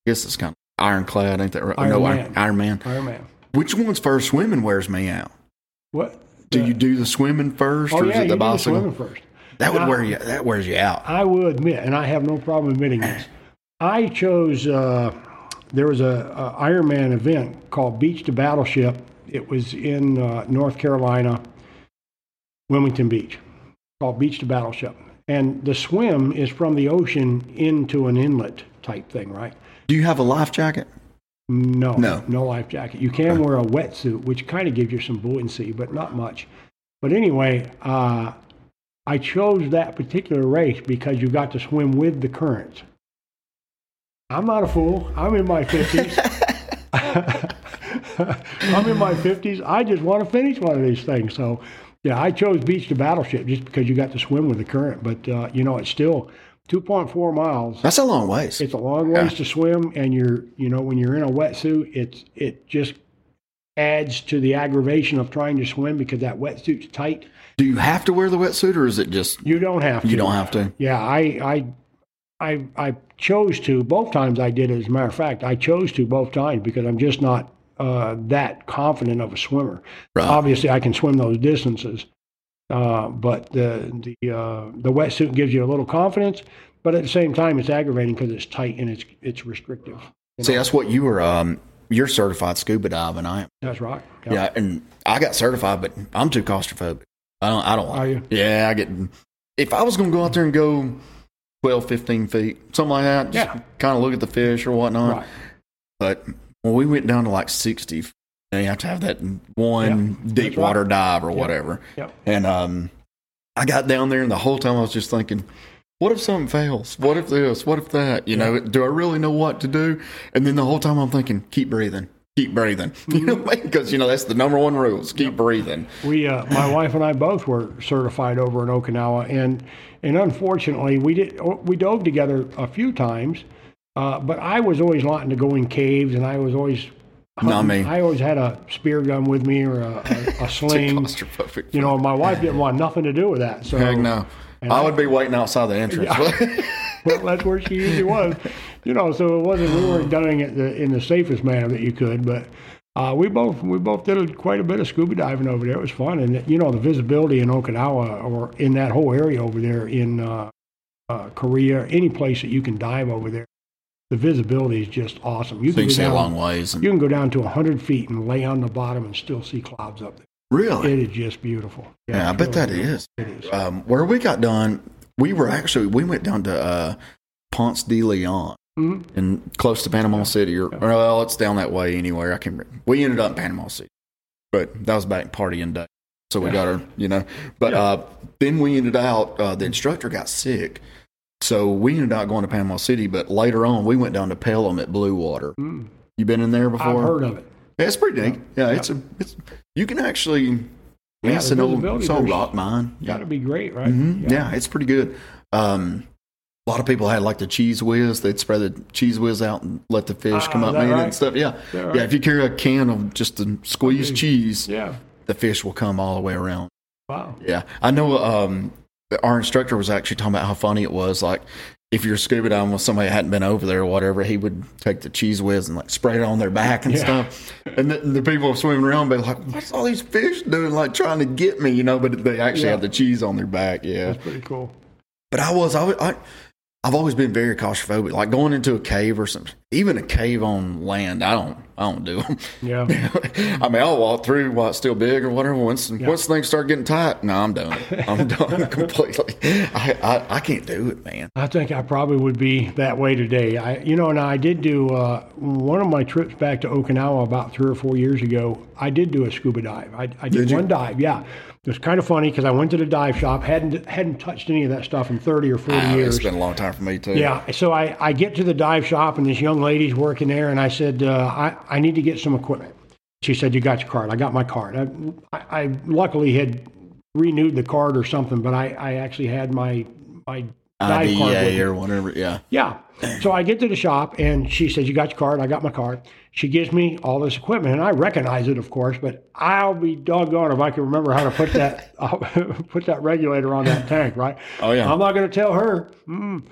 I guess it's kind of ironclad, ain't that right? Iron no, Man. Iron Man. Iron Man. Which one's first? Swimming wears me out. What? Do you do the swimming first, Oh or is yeah, it you the do the bicycle? swimming first. That would Now- wear you. That wears you out. I will admit, and I have no problem admitting this. [clears throat] I chose. Uh, there was a, a Ironman event called Beach to Battleship. It was in uh, North Carolina, Wilmington Beach, called Beach to Battleship. And the swim is from the ocean into an inlet type thing, right? Do you have a life jacket? No, No. no life jacket. You can wear a wetsuit, which kind of gives you some buoyancy, but not much. But anyway, uh, I chose that particular race because you got to swim with the currents. I'm not a fool. I'm in my 50s. [laughs] [laughs] I'm in my 50s. I just want to finish one of these things. So, yeah, I chose Beach to Battleship just because you got to swim with the current. But, uh, you know, it's still 2.4 miles. That's a long ways. It's a long ways to swim, and you're, you know, when you're in a wetsuit, it's it just adds to the aggravation of trying to swim because that wetsuit's tight. Do you have to wear the wetsuit, or is it just You don't have to. you don't have to? Yeah, I, I, I, I chose to both times. I did. As a matter of fact, I chose to both times because I'm just not uh, that confident of a swimmer. Right. Obviously, I can swim those distances, uh, but the the uh, the wetsuit gives you a little confidence. But at the same time, it's aggravating because it's tight and it's it's restrictive. See, know? that's what you were. Um, you're certified scuba diving. I am. That's right. Yeah, and I got certified, but I'm too claustrophobic. I don't. I don't. Like Are you? Yeah, I get. If I was going to go out there and go 12, 15 feet, something like that, just Yeah. kind of look at the fish or whatnot. Right. But when we went down to like 60, you have to have that one Yeah, deep that's right. water dive or whatever. Yep. And um, I got down there, and the whole time I was just thinking, what if something fails? What if this? What if that? You know, do I really know what to do? And then the whole time I'm thinking, keep breathing, keep breathing. [laughs] You know, because you know that's the number one rules: keep breathing. We, uh, my wife and I both were certified over in Okinawa, and and unfortunately, we did we dove together a few times, uh, but I was always wanting to go in caves, and I was always Not me. I always had a spear gun with me or a, a, [laughs] a sling. Claustrophobic. You know, my wife didn't want nothing to do with that. So Heck no. I would be waiting outside the entrance. [laughs] well, that's where she usually was. You know, so it wasn't we weren't [sighs] doing it the, in the safest manner that you could, but uh, we both we both did quite a bit of scuba diving over there. It was fun, and you know the visibility in Okinawa or in that whole area over there in uh, uh, Korea, any place that you can dive over there, the visibility is just awesome. You so you can can go see a down, long ways. And, you can go down to hundred feet and lay on the bottom and still see clouds up there. really? It is just beautiful. yeah, I it's bet really that is. It is. Um, where we got done, we were actually we went down to uh, Ponce de Leon. Mhm. and close to Panama City, or well, it's down that way anywhere. I can. We ended up in Panama City, but that was back partying day, so we got her, you know. But Yeah. uh, then we ended out. Uh, the instructor got sick, so we ended up going to Panama City. But later on, we went down to Pelham at Blue Water. Mm. You been in there before? I've heard of it. Yeah, it's pretty neat. Yeah, it's a. It's you can actually. Yeah, Yeah, it's an old, it's old rock mine. Got to be great, right? hmm Yeah. it's pretty good. Um, a lot of people had like the Cheez Whiz. They'd spread the Cheez Whiz out and let the fish Ah, come up in right? and stuff. Yeah, that yeah. If you carry a can of just the squeezed Okay. cheese, Yeah. the fish will come all the way around. Wow. Yeah, I know. Um, our instructor was actually talking about how funny it was. Like if you're scuba diving with somebody that hadn't been over there or whatever, he would take the Cheez Whiz and like spray it on their back and Yeah. stuff. And the, the people swimming around be like, "What's all these fish doing? Like trying to get me?" You know, but they actually Yeah. have the cheese on their back. Yeah, That's pretty cool. but I was, I, was- I, I've always been very claustrophobic. Like going into a cave or something, even a cave on land, I don't, I don't do them. Yeah. [laughs] I mean, I'll walk through while it's still big or whatever. Once once things start getting tight, no, I'm done. I'm [laughs] done completely. I, I I can't do it, man. I think I probably would be that way today. I, you know, and I did do uh, one of my trips back to Okinawa about three or four years ago. I did do a scuba dive. I, I did, Did one dive. Yeah, it was kind of funny because I went to the dive shop, hadn't hadn't touched any of that stuff in thirty or forty Ah, years. it's been a long time for me too. Yeah, so I, I get to the dive shop and this young lady's working there, and I said, uh, I, I need to get some equipment. She said, You got your card. I got my card. I, I, I luckily had renewed the card or something, but I, I actually had my my dive card. with or whatever. Yeah. Yeah. So I get to the shop and she says, You got your card? I got my card. She gives me all this equipment and I recognize it, of course, but I'll be doggone if I can remember how to put that [laughs] [laughs] put that regulator on that tank, right? Oh, yeah. I'm not going to tell her. Mm.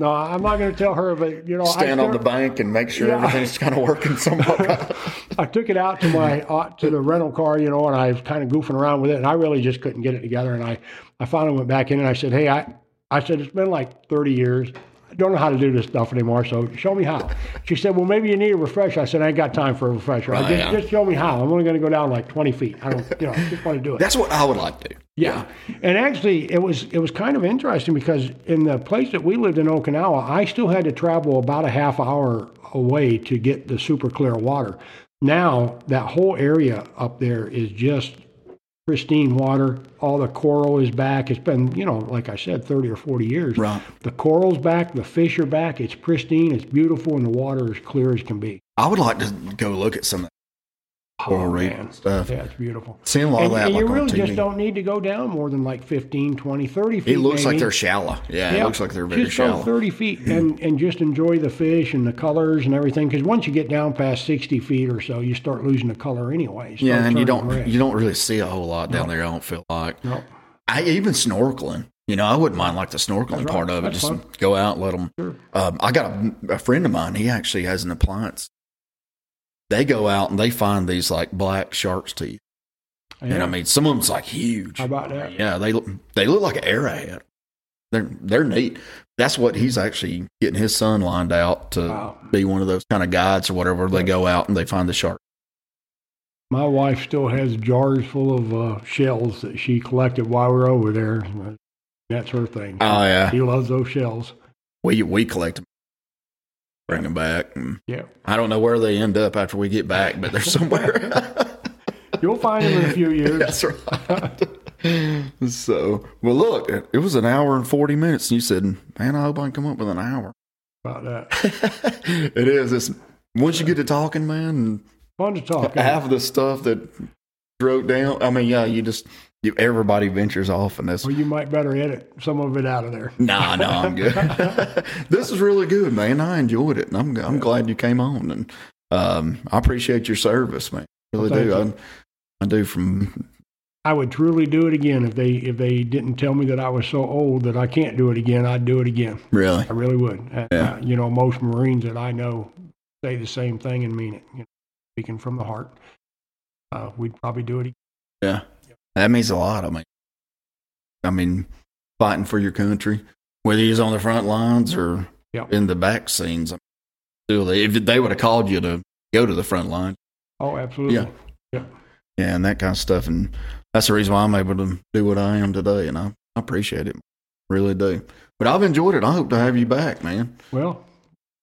No, I'm not going to tell her, but you know, Stand I, on the bank and make sure Yeah. everything's kind of working [laughs] somewhat. I took it out to my uh, to the rental car, you know, and I was kind of goofing around with it, and I really just couldn't get it together. And I, I finally went back in and I said, "Hey, I, I said it's been like 30 years. Don't know how to do this stuff anymore. So show me how." She said, "Well, maybe you need a refresher." I said, "I ain't got time for a refresher. Right, just, yeah. just show me how. I'm only going to go down like 20 feet. I don't, you know, just want to do it." That's what I would like to do. Yeah, and actually, it was it was kind of interesting because in the place that we lived in Okinawa, I still had to travel about a half hour away to get the super clear water. Now that whole area up there is just pristine water. All the coral is back. It's been you know, like I said, thirty or forty years. Right. The coral's back. The fish are back. It's pristine. It's beautiful, and the water is clear as can be. I would like to go look at some of that coral reef man. stuff. Yeah, it's beautiful. Seeing a lot And, of that and like you really just don't need to go down more than like 15, 20, 30 feet. it looks like they're shallow. Yeah, it looks like they're very just go shallow. 30 feet and, and just enjoy the fish and the colors and everything. Because once you get down past 60 feet or so, you start losing the color anyway. It Yeah, and you don't red. you don't really see a whole lot down there. I don't feel like. No. I even snorkeling. You know, I wouldn't mind like the snorkeling That's part right. of it. That's Just fun. go out, let them. Um, I got a, a friend of mine. He actually has an appliance. They go out and they find these like black shark's teeth, and I mean, some of them's like huge. How about that? Yeah, they look they look like an arrowhead. They're they're neat. That's what he's actually getting his son lined out to Wow. be one of those kind of guides or whatever. They go out and they find the shark. My wife still has jars full of uh, shells that she collected while we were over there. That's her thing. Oh yeah, he loves those shells. we we collect them, bring them back. And Yeah. I don't know where they end up after we get back, but they're somewhere. [laughs] You'll find them in a few years. [laughs] That's right. so, well, look, it- it was an hour and 40 minutes. And you said, man, I hope I can come up with an hour. About that. [laughs] it is. It's, once you get to talking, man, Fun to talk. half of the stuff that wrote down, I mean, yeah, you just, you, everybody ventures off in this. Well, you might better edit some of it out of there. nah, no, I'm [laughs] good. [laughs] this is really good, man. I enjoyed it. And I'm, I'm glad you came on. And um, I appreciate your service, man. Really Well, do. I, I do from I would truly do it again if they if they didn't tell me that I was so old that I can't do it again. I'd do it again. really. I really would. Uh, Yeah. uh, you know, most Marines that I know say the same thing and mean it. You know, speaking from the heart, uh, we'd probably do it. Again. Yeah. That means a lot. I mean, I mean, fighting for your country, whether he's on the front lines or Yep. in the back scenes. Still, if they would have called you to go to the front line, Oh, absolutely. Yeah. yeah, Yeah, and that kind of stuff, and that's the reason why I'm able to do what I am today, and I, I appreciate it, really do. But I've enjoyed it. I hope to have you back, man. Well,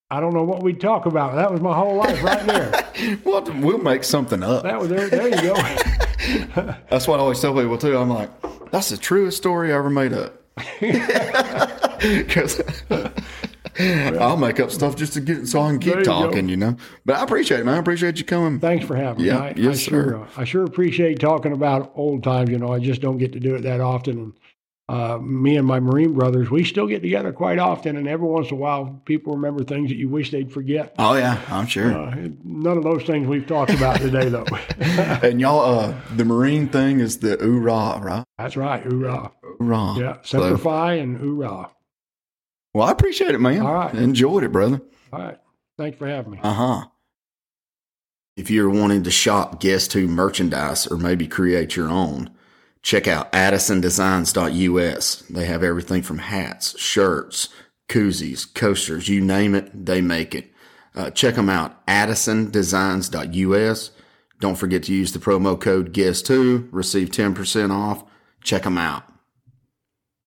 I don't know what we'd talk about. That was my whole life right there. [laughs] Well, we'll make something up. That was there. There you go. [laughs] [laughs] That's what I always tell people too. I'm like, that's the truest story I ever made up. [laughs] Because [laughs] I'll make up stuff just to get so I can keep you go. talking, you know. But I appreciate it, man. I appreciate you coming. Thanks for having Yeah, me. I, yes, I sure, sir. I sure appreciate talking about old times. You know, I just don't get to do it that often. Uh, me and my Marine brothers, we still get together quite often. And every once in a while, people remember things that you wish they'd forget. Oh yeah, I'm sure. Uh, none of those things we've talked about today, though. [laughs] and y'all, uh, the Marine thing is the oorah, right? That's right. Hoorah. Oorah. Yeah. So- Semper Fi and hoorah. well, I appreciate it, man. All right. Enjoyed it, brother. All right. Thanks for having me. Uh huh. If you're wanting to shop Guest Who merchandise or maybe create your own, check out addisondesigns.us. They have everything from hats, shirts, koozies, coasters, you name it, they make it. Uh, check them out, addisondesigns.us. Don't forget to use the promo code GUESTWHO, receive 10% off. Check them out.